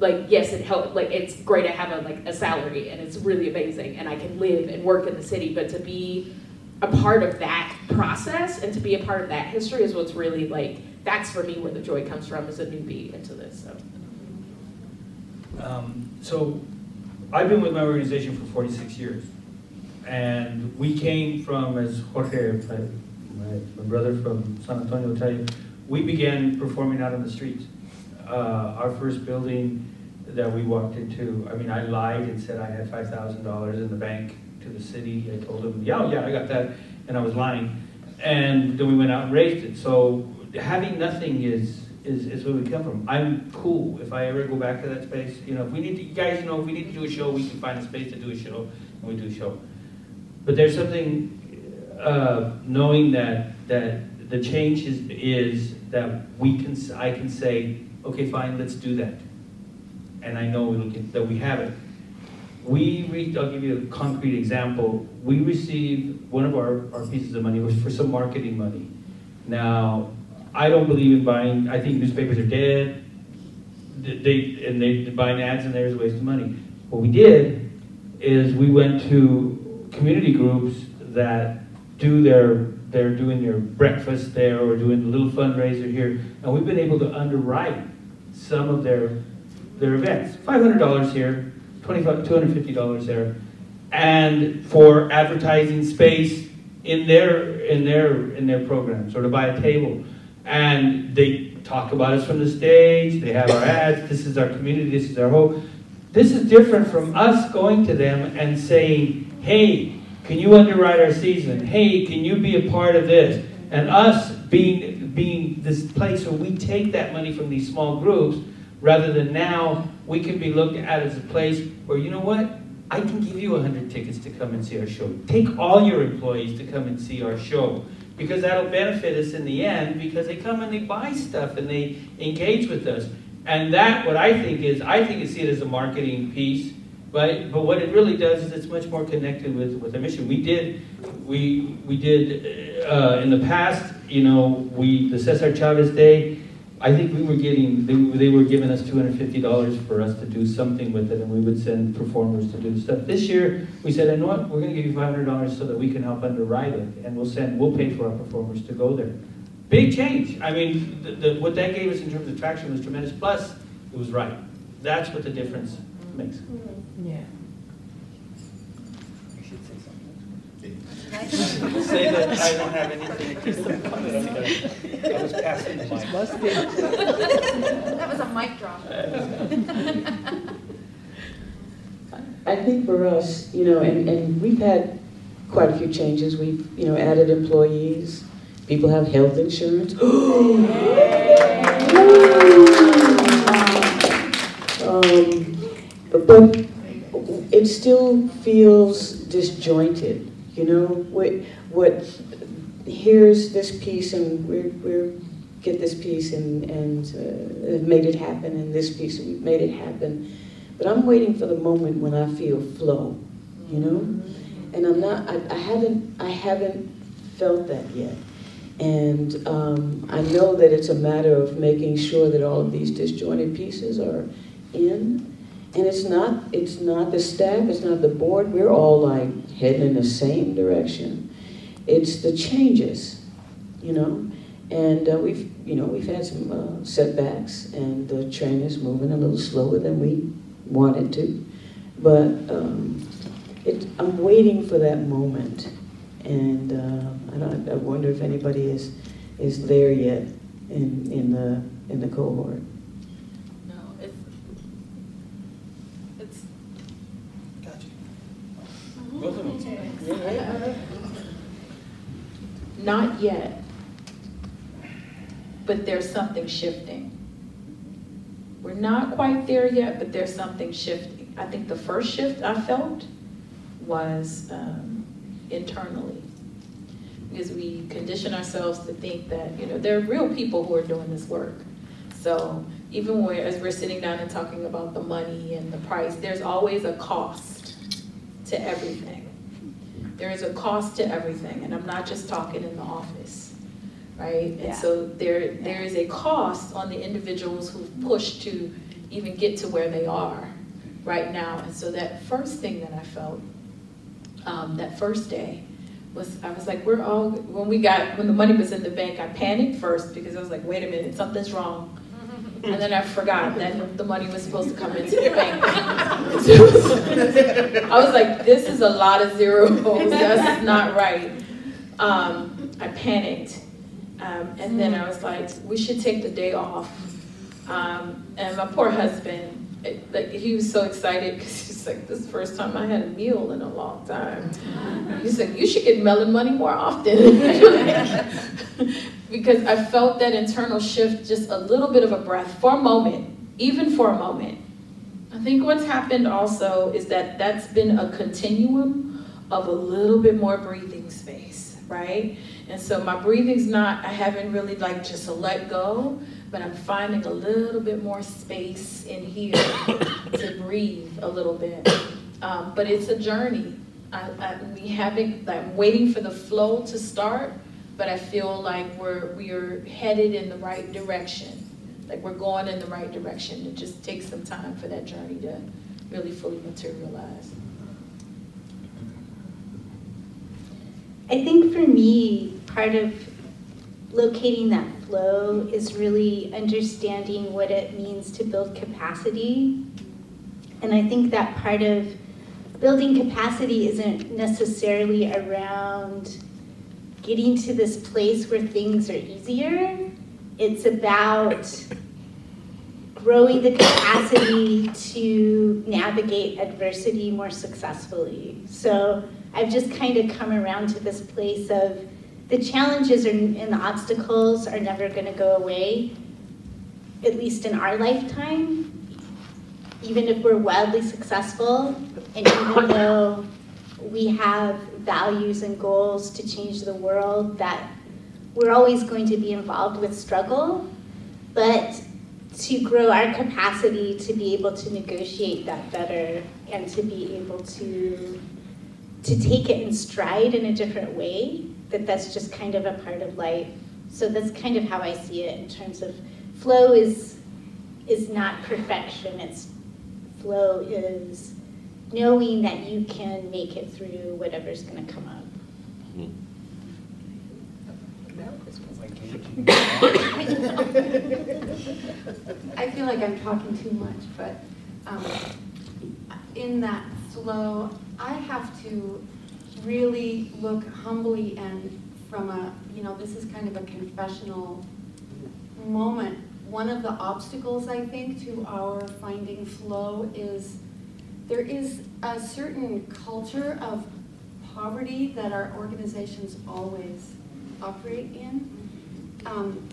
like yes, it helped. Like it's great to have a like a salary and it's really amazing, and I can live and work in the city. But to be a part of that process and to be a part of that history is what's really like that's for me where the joy comes from as a newbie into this. So. Um, so I've been with my organization for 46 years. And we came from, as Jorge, my, my, brother from San Antonio will tell you, we began performing out on the streets. Uh, our first building that we walked into, I mean, I lied and said I had $5,000 in the bank to the city. I told them, yeah, yeah, I got that, and I was lying. And then we went out and raised it. So having nothing is, is, is where we come from. I'm cool if I ever go back to that space. You know, if we need to, you guys know, if we need to do a show, we can find a space to do a show, and we do a show. But there's something, uh, knowing that, that the change is, is that we can, I can say, okay, fine, let's do that. And I know get, that we have it. We, re- I'll give you a concrete example. We received, one of our, our pieces of money was for some marketing money. Now, I don't believe in buying, I think newspapers are dead. Th- They, and they, buying ads and there is a waste of money. What we did is we went to community groups that do their, they're doing their breakfast there or doing a little fundraiser here, and we've been able to underwrite some of their, their events. Five hundred dollars here, twenty-five, two hundred fifty dollars there, and for advertising space in their, in their, in their programs, or to buy a table. And they talk about us from the stage, they have our ads, this is our community, this is our hope. This is different from us going to them and saying, hey, can you underwrite our season? Hey, can you be a part of this? And us being, being this place where we take that money from these small groups, rather than now we can be looked at as a place where, you know what? I can give you 100 tickets to come and see our show. Take all your employees to come and see our show. Because that'll benefit us in the end because they come and they buy stuff and they engage with us. And that, what I think is, I think you see it as a marketing piece, but, but what it really does is it's much more connected with, with the mission. We did, we, we did, uh, in the past, you know, we, the Cesar Chavez Day, I think we were getting, they, they were giving us $250 for us to do something with it, and we would send performers to do stuff. This year, we said, you know what, we're gonna give you $500 so that we can help underwrite it, and we'll send, we'll pay for our performers to go there. Big change. I mean, the, the, what that gave us in terms of traction was tremendous. Plus, it was right. That's what the difference makes. Mm-hmm. Yeah. Say that I don't have anything to I was passing the mic. That was a mic drop. I think for us, you know, and, and we've had quite a few changes. We've, you know, added employees. People have health insurance. um, but it still feels disjointed, you know? What, what here's this piece and we're, we're get this piece and, and uh, made it happen and this piece we've made it happen. But I'm waiting for the moment when I feel flow, you know? And I'm not, I, I haven't, I haven't felt that yet. And um, I know that it's a matter of making sure that all of these disjointed pieces are in. And it's not, it's not the staff, it's not the board. We're all like heading in the same direction. It's the changes, you know. And uh, we've, you know, we've had some uh, setbacks, and the train is moving a little slower than we wanted to. But um, it, I'm waiting for that moment, and uh, I, don't, I wonder if anybody is is there yet in in the in the cohort. No, it's it's. Not yet, but there's something shifting. We're not quite there yet, but there's something shifting. I think the first shift I felt was um, internally. Because we condition ourselves to think that, you know, there are real people who are doing this work. So even when, as we're sitting down and talking about the money and the price, there's always a cost to everything. There is a cost to everything, and I'm not just talking in the office, right? And Yeah. so there, there is a cost on the individuals who've pushed to even get to where they are right now. And so that first thing that I felt, um, that first day, was I was like, we're all when we got when the money was in the bank, I panicked first because I was like, wait a minute, something's wrong. And then I forgot that the money was supposed to come into the bank. I was like, this is a lot of zeros. That's not right. Um, I panicked. Um, and then I was like, we should take the day off. Um, and my poor husband, it, like he was so excited because he's like, this is the first time I had a meal in a long time. He's like, you should get Mellon money more often. because I felt that internal shift, just a little bit of a breath for a moment, even for a moment. I think what's happened also is that that's been a continuum of a little bit more breathing space, right? And so my breathing's not, I haven't really like just let go, but I'm finding a little bit more space in here to breathe a little bit. Um, but it's a journey. I, I, we haven't, I'm waiting for the flow to start, but I feel like we're, we are headed in the right direction. Like we're going in the right direction. It just takes some time for that journey to really fully materialize. I think for me, part of locating that flow is really understanding what it means to build capacity. And I think that part of building capacity isn't necessarily around getting to this place where things are easier. It's about growing the capacity to navigate adversity more successfully. So I've just kind of come around to this place of the challenges are, and the obstacles are never going to go away, at least in our lifetime. Even if we're wildly successful, and even though we have values and goals to change the world, that we're always going to be involved with struggle, but to grow our capacity to be able to negotiate that better and to be able to to take it in stride in a different way that that's just kind of a part of life. So that's kind of how i see it in terms of flow is is not perfection. It's flow is knowing that you can make it through whatever's going to come up. I feel like I'm talking too much, but um, in that flow, I have to really look humbly and from a, you know, this is kind of a confessional moment. One of the obstacles, I think, to our finding flow is there is a certain culture of poverty that our organizations always operate in. Um,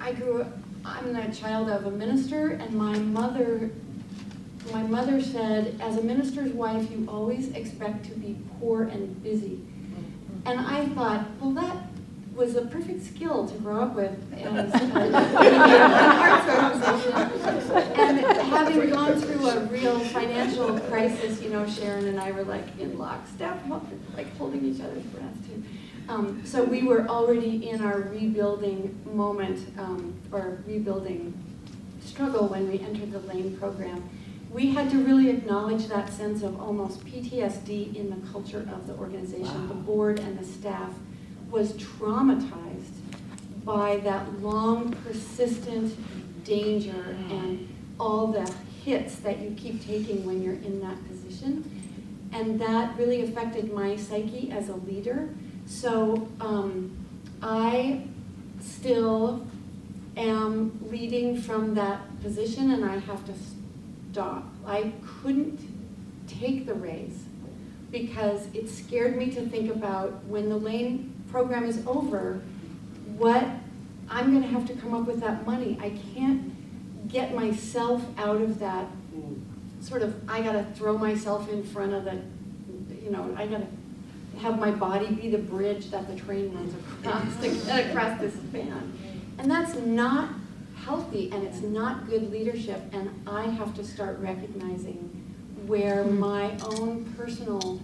I grew up, I'm the child of a minister, and my mother, my mother said, as a minister's wife, you always expect to be poor and busy. And I thought, well, that was a perfect skill to grow up with as an arts organization. And having gone through a real financial crisis, you know, Sharon and I were like in lockstep, like holding each other's breath too. Um, so we were already in our rebuilding moment, um, or rebuilding struggle when we entered the LANE program. We had to really acknowledge that sense of almost PTSD in the culture of the organization. Wow. The board and the staff was traumatized by that long, persistent danger and all the hits that you keep taking when you're in that position. And that really affected my psyche as a leader. So um, I still am leading from that position and I have to I couldn't take the raise because it scared me to think about when the lane program is over, what I'm going to have to come up with that money. I can't get myself out of that sort of, I got to throw myself in front of the, you know, I got to have my body be the bridge that the train runs across to get across this span. And that's not healthy and it's not good leadership. And I have to start recognizing where hmm. my own personal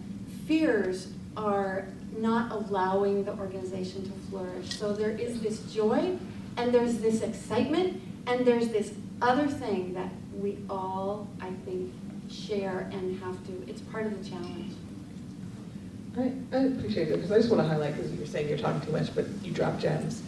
fears are not allowing the organization to flourish. So there is this joy and there's this excitement and there's this other thing that we all, I think, share and have to, it's part of the challenge. I, I appreciate it because I just want to highlight because you're saying you're talking too much, but you drop gems.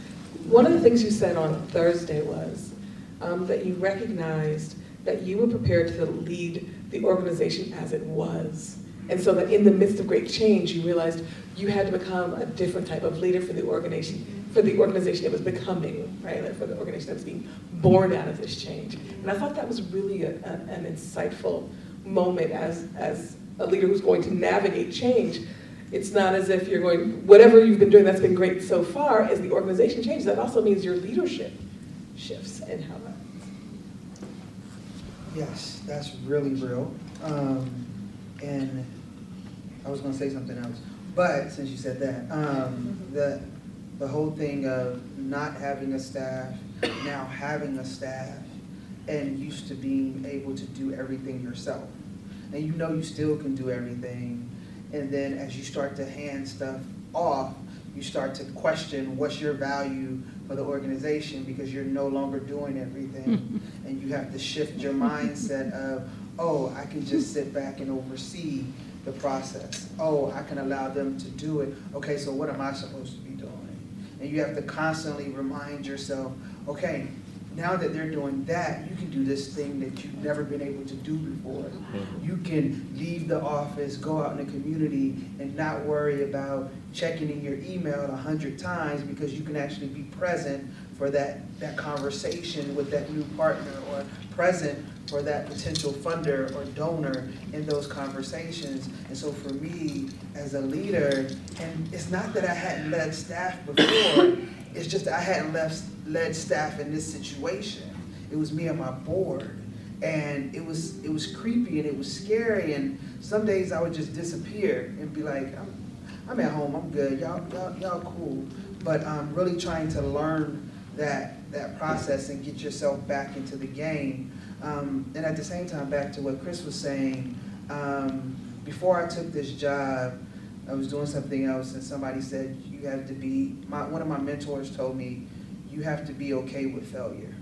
One of the things you said on Thursday was um, that you recognized that you were prepared to lead the organization as it was. And so that in the midst of great change, you realized you had to become a different type of leader for the organization, for the organization that was becoming, right? Like for the organization that was being born out of this change. And I thought that was really a, a, an insightful moment as, as a leader who's going to navigate change. It's not as if you're going, whatever you've been doing that's been great so far, as the organization changes, that also means your leadership shifts and how that. Yes, that's really real. Um, and I was going to say something else. But since you said that, um, the the whole thing of not having a staff, now having a staff, and used to being able to do everything yourself, and you know you still can do everything, and then as you start to hand stuff off, you start to question what's your value for the organization because you're no longer doing everything, and you have to shift your mindset of, oh, I can just sit back and oversee the process. Oh, I can allow them to do it. Okay, so what am I supposed to be doing? And you have to constantly remind yourself, okay, now that they're doing that, you can do this thing that you've never been able to do before. Mm-hmm. You can leave the office, go out in the community, and not worry about checking in your email a hundred times because you can actually be present for that, that conversation with that new partner or present for that potential funder or donor in those conversations. And so for me as a leader, and it's not that I hadn't led staff before, it's just I hadn't left, led staff in this situation. It was me and my board. And it was it was creepy and it was scary and some days I would just disappear and be like, I'm, I'm at home, I'm good, y'all, y'all, y'all cool. But I'm really trying to learn that that process and get yourself back into the game um, and at the same time, back to what Chris was saying, um, before I took this job, I was doing something else, and somebody said, You have to be, my, one of my mentors told me, You have to be okay with failure.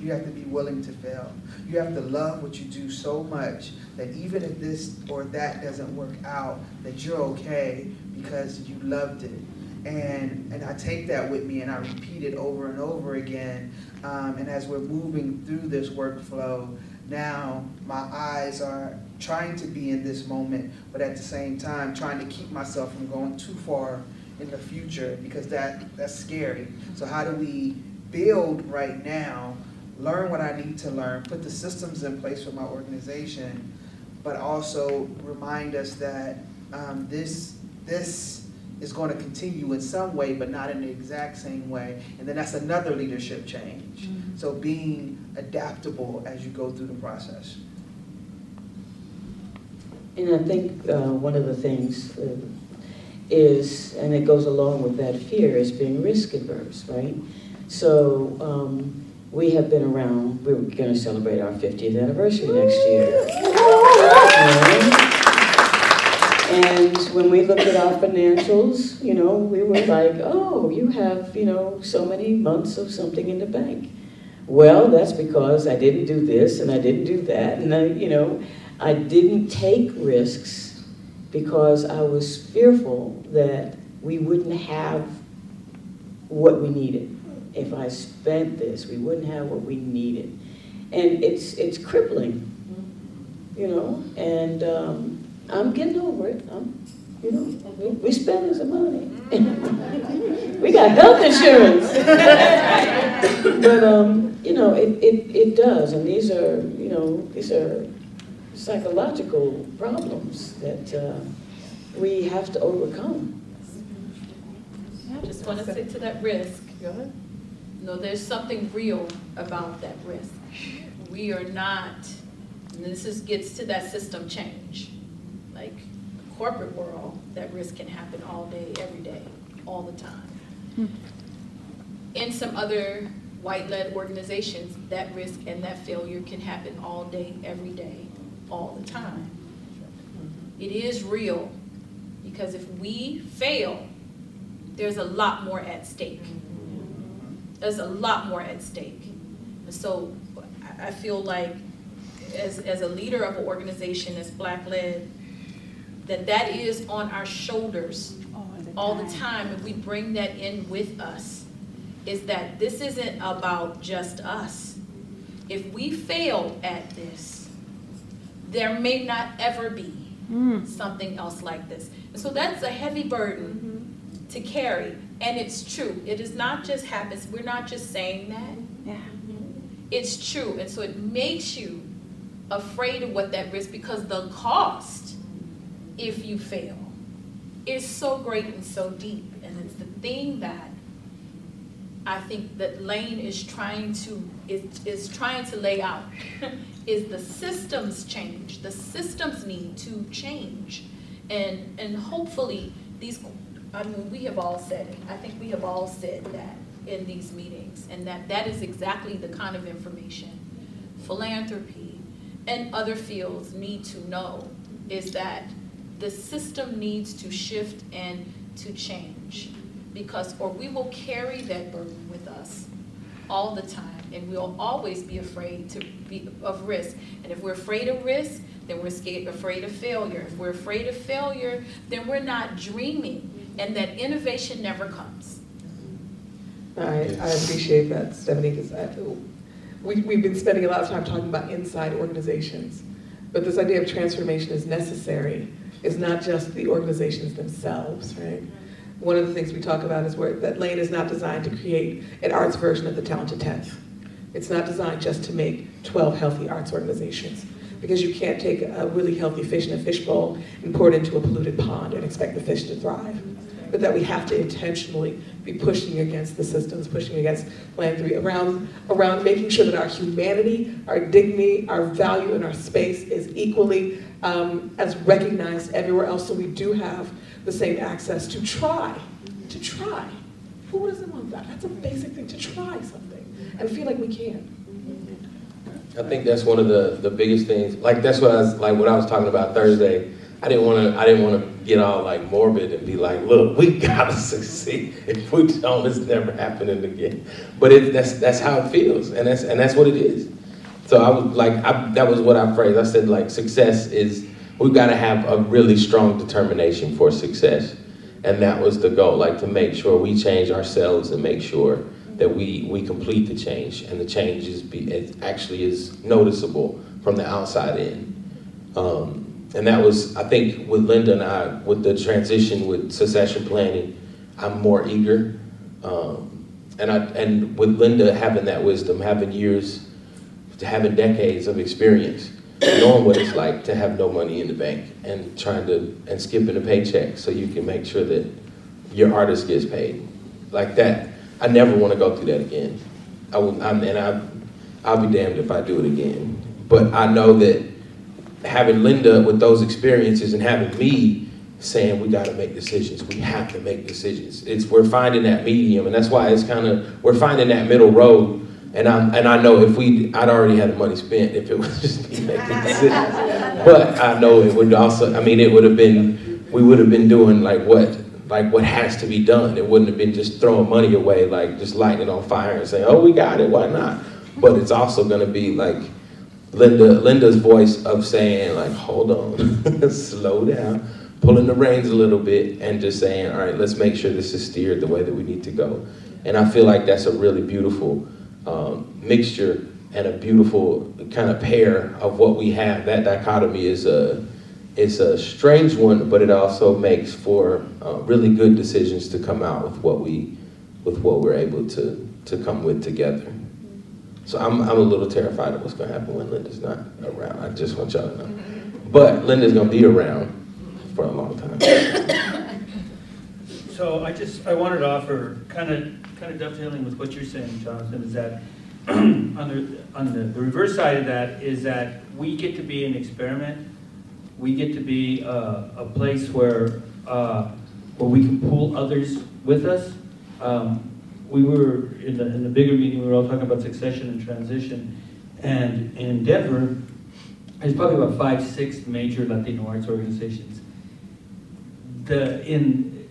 You have to be willing to fail. You have to love what you do so much that even if this or that doesn't work out, that you're okay because you loved it. And, and I take that with me and I repeat it over and over again. Um, and as we're moving through this workflow, now my eyes are trying to be in this moment, but at the same time trying to keep myself from going too far in the future because that, that's scary. So how do we build right now, learn what I need to learn, put the systems in place for my organization, but also remind us that um, this, this is going to continue in some way, but not in the exact same way. And then that's another leadership change. Mm-hmm. So being adaptable as you go through the process. And I think uh, one of the things uh, is, and it goes along with that fear, is being risk averse, right? So um, we have been around, we're going to celebrate our 50th anniversary next year. Right? And when we looked at our financials, you know, we were like, oh, you have, you know, so many months of something in the bank. Well, that's because I didn't do this and I didn't do that, and I, you know, I didn't take risks because I was fearful that we wouldn't have what we needed. If I spent this, we wouldn't have what we needed. And it's, it's crippling, you know, and um, I'm getting over it. I'm, you know, we, we spending some money. we got health insurance. but, um, you know, it, it, it does, and these are, you know, these are psychological problems that uh, we have to overcome. I just want to stick to that risk. No, there's something real about that risk. We are not, and this is, gets to that system change. Like corporate world, that risk can happen all day, every day, all the time. In some other white-led organizations, that risk and that failure can happen all day, every day, all the time. It is real because if we fail, there's a lot more at stake. There's a lot more at stake. And so I feel like as, as a leader of an organization that's black led, that that is on our shoulders all the time. And we bring that in with us is that this isn't about just us. If we fail at this, there may not ever be mm. something else like this. And so that's a heavy burden mm-hmm. to carry. And it's true. It is not just happens. We're not just saying that. Yeah. It's true. And so it makes you afraid of what that risk because the cost if you fail is so great and so deep. And it's the thing that I think that LANE is trying to is, is trying to lay out is the systems change. The systems need to change. And and hopefully these I mean we have all said it. I think we have all said that in these meetings and that that is exactly the kind of information philanthropy and other fields need to know is that the system needs to shift and to change because or we will carry that burden with us all the time and we'll always be afraid to be of risk and if we're afraid of risk then we're scared, afraid of failure if we're afraid of failure then we're not dreaming and that innovation never comes I, I appreciate that Stephanie because we, we've been spending a lot of time talking about inside organizations but this idea of transformation is necessary is not just the organizations themselves, right? One of the things we talk about is where that LANE is not designed to create an arts version of the talented 10th. It's not designed just to make 12 healthy arts organizations because you can't take a really healthy fish in a fishbowl and pour it into a polluted pond and expect the fish to thrive. But that we have to intentionally be pushing against the systems, pushing against philanthropy, around, around making sure that our humanity, our dignity, our value, and our space is equally um, as recognized everywhere else so we do have the same access to try, to try. Who doesn't want that? That's a basic thing, to try something and feel like we can. I think that's one of the, the biggest things. Like that's what I was like what I was talking about Thursday. I didn't want to I didn't want to get all like morbid and be like, look, we gotta succeed. If we don't, it's never happening again. But it, that's that's how it feels, and that's and that's what it is. So I was like, I, that was what I phrased. I said like, success is we've got to have a really strong determination for success, and that was the goal. Like to make sure we change ourselves and make sure that we we complete the change, and the change is be it actually is noticeable from the outside in. Um, and that was, I think, with Linda and I, with the transition with succession planning, I'm more eager. Um, and I and with Linda having that wisdom, having years having decades of experience, knowing what it's like to have no money in the bank and trying to and skipping a paycheck so you can make sure that your artist gets paid. Like that, I never want to go through that again. I will, I'm, and I, I'll be damned if I do it again. But I know that having Linda with those experiences and having me saying we got to make decisions. We have to make decisions. It's we're finding that medium, and that's why it's kind of we're finding that middle road. And I and I know if we I'd already had the money spent if it was just me making decisions. But I know it would also. I mean, it would have been we would have been doing like what like what has to be done. It wouldn't have been just throwing money away, like just lighting it on fire and saying, "Oh, we got it. Why not?" But it's also going to be like Linda Linda's voice of saying, like, "Hold on, slow down." pulling the reins a little bit and just saying, all right, let's make sure this is steered the way that we need to go. And I feel like that's a really beautiful um, mixture and a beautiful kind of pair of what we have. That dichotomy is a it's a strange one, but it also makes for uh, really good decisions to come out with what we with what we're able to to come with together. So I'm I'm a little terrified of what's going to happen when Linda's not around. I just want y'all to know. But Linda's going to be around for a long time. So I just, I wanted to offer, kind of, kind of dovetailing with what you're saying, Jonathan, is that on the, on the, the reverse side of that is that we get to be an experiment. We get to be a, a place where, uh, where we can pull others with us. Um, we were in the, in the bigger meeting, we were all talking about succession and transition. And in Denver, there's probably about five, six major Latino arts organizations the in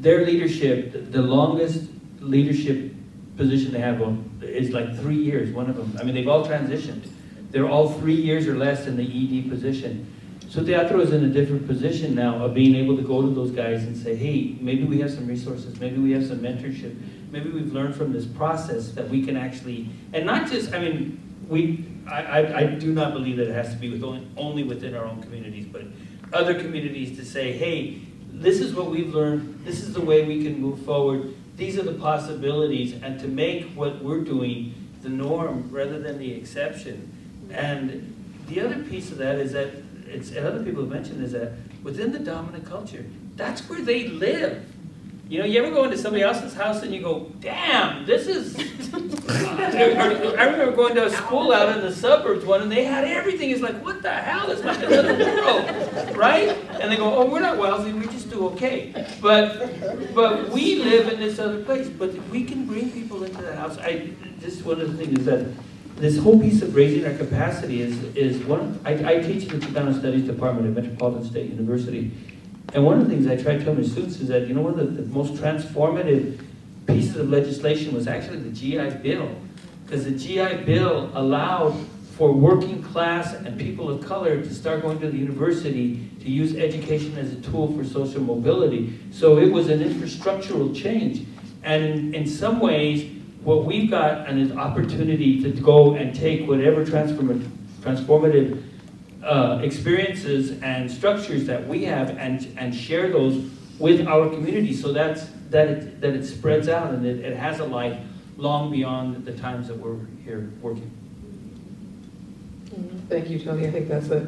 their leadership, the longest leadership position they have on is like three years. One of them. I mean, they've all transitioned. They're all three years or less in the ED position. So Teatro is in a different position now of being able to go to those guys and say, hey, maybe we have some resources, maybe we have some mentorship, maybe we've learned from this process that we can actually, and not just, I mean, we, I, I, I do not believe that it has to be with only, only within our own communities, but other communities to say, hey, this is what we've learned, this is the way we can move forward, these are the possibilities, and to make what we're doing the norm rather than the exception. And the other piece of that is that, it's, and other people have mentioned, is that within the dominant culture, that's where they live. You know, you ever go into somebody else's house and you go, damn, this is. I remember going to a school out in the suburbs one and they had everything. It's like, what the hell? It's like another world, right? And they go, oh, we're not wealthy, we just do okay. But but we live in this other place. But we can bring people into the house. I just one of the things is that this whole piece of raising our capacity is is one. I, I teach in the Chicano Studies Department at Metropolitan State University. And one of the things I try to tell my students is that, you know, one of the, the most transformative pieces of legislation was actually the GI Bill. Because the GI Bill allowed for working class and people of color to start going to the university to use education as a tool for social mobility. So it was an infrastructural change. And in, in some ways, what we've got an opportunity to go and take whatever transformative, transformative uh, experiences and structures that we have and, and share those with our community so that's, that, it, that it spreads out and it, it has a life long beyond the times that we're here working. Thank you, Tony. I think that's a,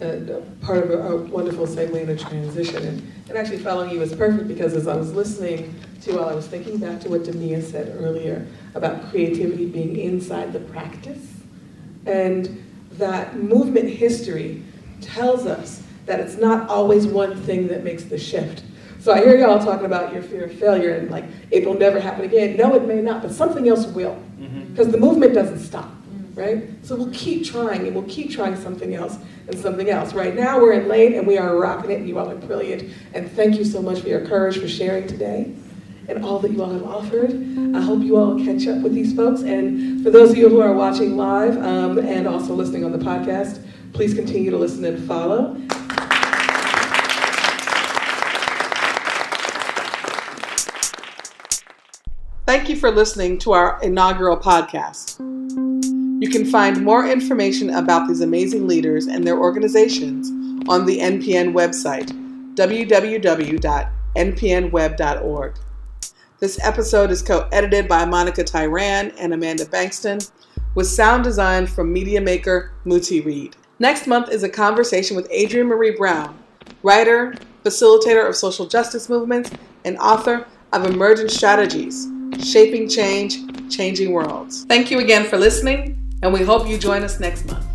a, part of a, a, wonderful segue in a transition. And, and actually following you is perfect because as I was listening to while I was thinking back to what Demia said earlier about creativity being inside the practice. And that movement history tells us that it's not always one thing that makes the shift. So I hear y'all talking about your fear of failure and like it will never happen again. No, it may not, but something else will. Because mm-hmm. the movement doesn't stop, right? So we'll keep trying and we'll keep trying something else and something else. Right now we're in LANE and we are rocking it and you all are brilliant. And thank you so much for your courage for sharing today and all that you all have offered. I hope you all catch up with these folks. And for those of you who are watching live um, and also listening on the podcast, please continue to listen and follow. Thank you for listening to our inaugural podcast. You can find more information about these amazing leaders and their organizations on the NPN website, www.npnweb.org. This episode is co edited by Monica Tyran and Amanda Bankston, with sound design from media maker Muti Reed. Next month is a conversation with Adrienne Maree Brown, writer, facilitator of social justice movements, and author of Emergent Strategies Shaping Change, Changing Worlds. Thank you again for listening, and we hope you join us next month.